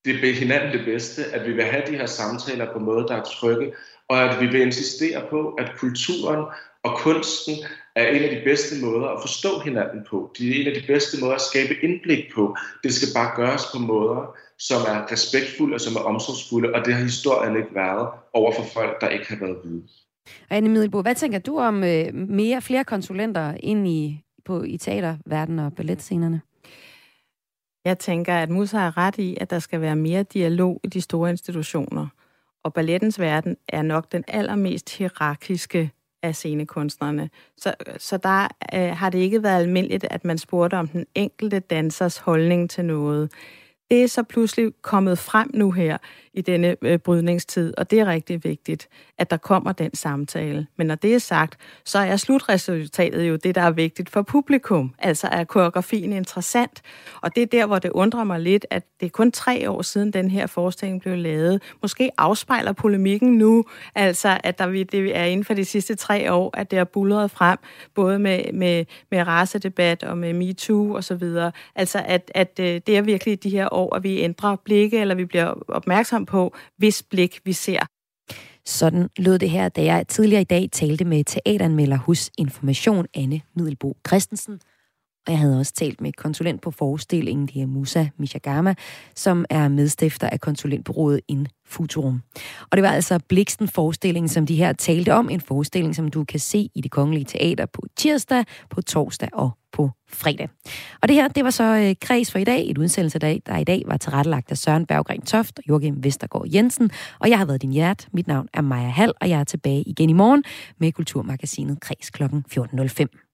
det hinanden det bedste, at vi vil have de her samtaler på måde, der er trygge, og at vi vil insistere på, at kulturen og kunsten er en af de bedste måder at forstå hinanden på. Det er en af de bedste måder at skabe indblik på. Det skal bare gøres på måder, som er respektfulde og som er omsorgsfulde, og det har historien ikke været over for folk, der ikke har været hvide. Anne Middelbo, hvad tænker du om øh, mere flere konsulenter ind i, på, i teaterverdenen og balletscenerne? Jeg tænker, at Musa har ret i, at der skal være mere dialog i de store institutioner. Og ballettens verden er nok den allermest hierarkiske af scenekunstnerne. Så, så der øh, har det ikke været almindeligt, at man spurgte om den enkelte dansers holdning til noget. Det er så pludselig kommet frem nu her i denne øh, brydningstid, og det er rigtig vigtigt, at der kommer den samtale. Men når det er sagt, så er slutresultatet jo det, der er vigtigt for publikum. Altså er koreografien interessant, og det er der, hvor det undrer mig lidt, at det er kun tre år siden den her forestilling blev lavet. Måske afspejler polemikken nu, altså at der det er inden for de sidste tre år, at det er bullet frem, både med, med, med racedebat og med MeToo og så videre. Altså at, at øh, det er virkelig de her år, at vi ændrer blikke, eller vi bliver opmærksom på, hvis blik vi ser. Sådan lød det her, da jeg tidligere i dag talte med teateranmelder hos Information Anne Middelbo Christensen. Og jeg havde også talt med konsulent på forestillingen, det er Musa Mishagama, som er medstifter af konsulentbureauet In Futurum. Og det var altså Bliksten forestillingen, som de her talte om. En forestilling, som du kan se i det kongelige teater på tirsdag, på torsdag og på fredag. Og det her, det var så øh, kreds for i dag. Et udsendelse, der, der i dag var tilrettelagt af Søren Berggren Toft og Joachim Vestergaard Jensen. Og jeg har været din hjert. Mit navn er Maja Hall, og jeg er tilbage igen i morgen med Kulturmagasinet Kreds kl. 14.05.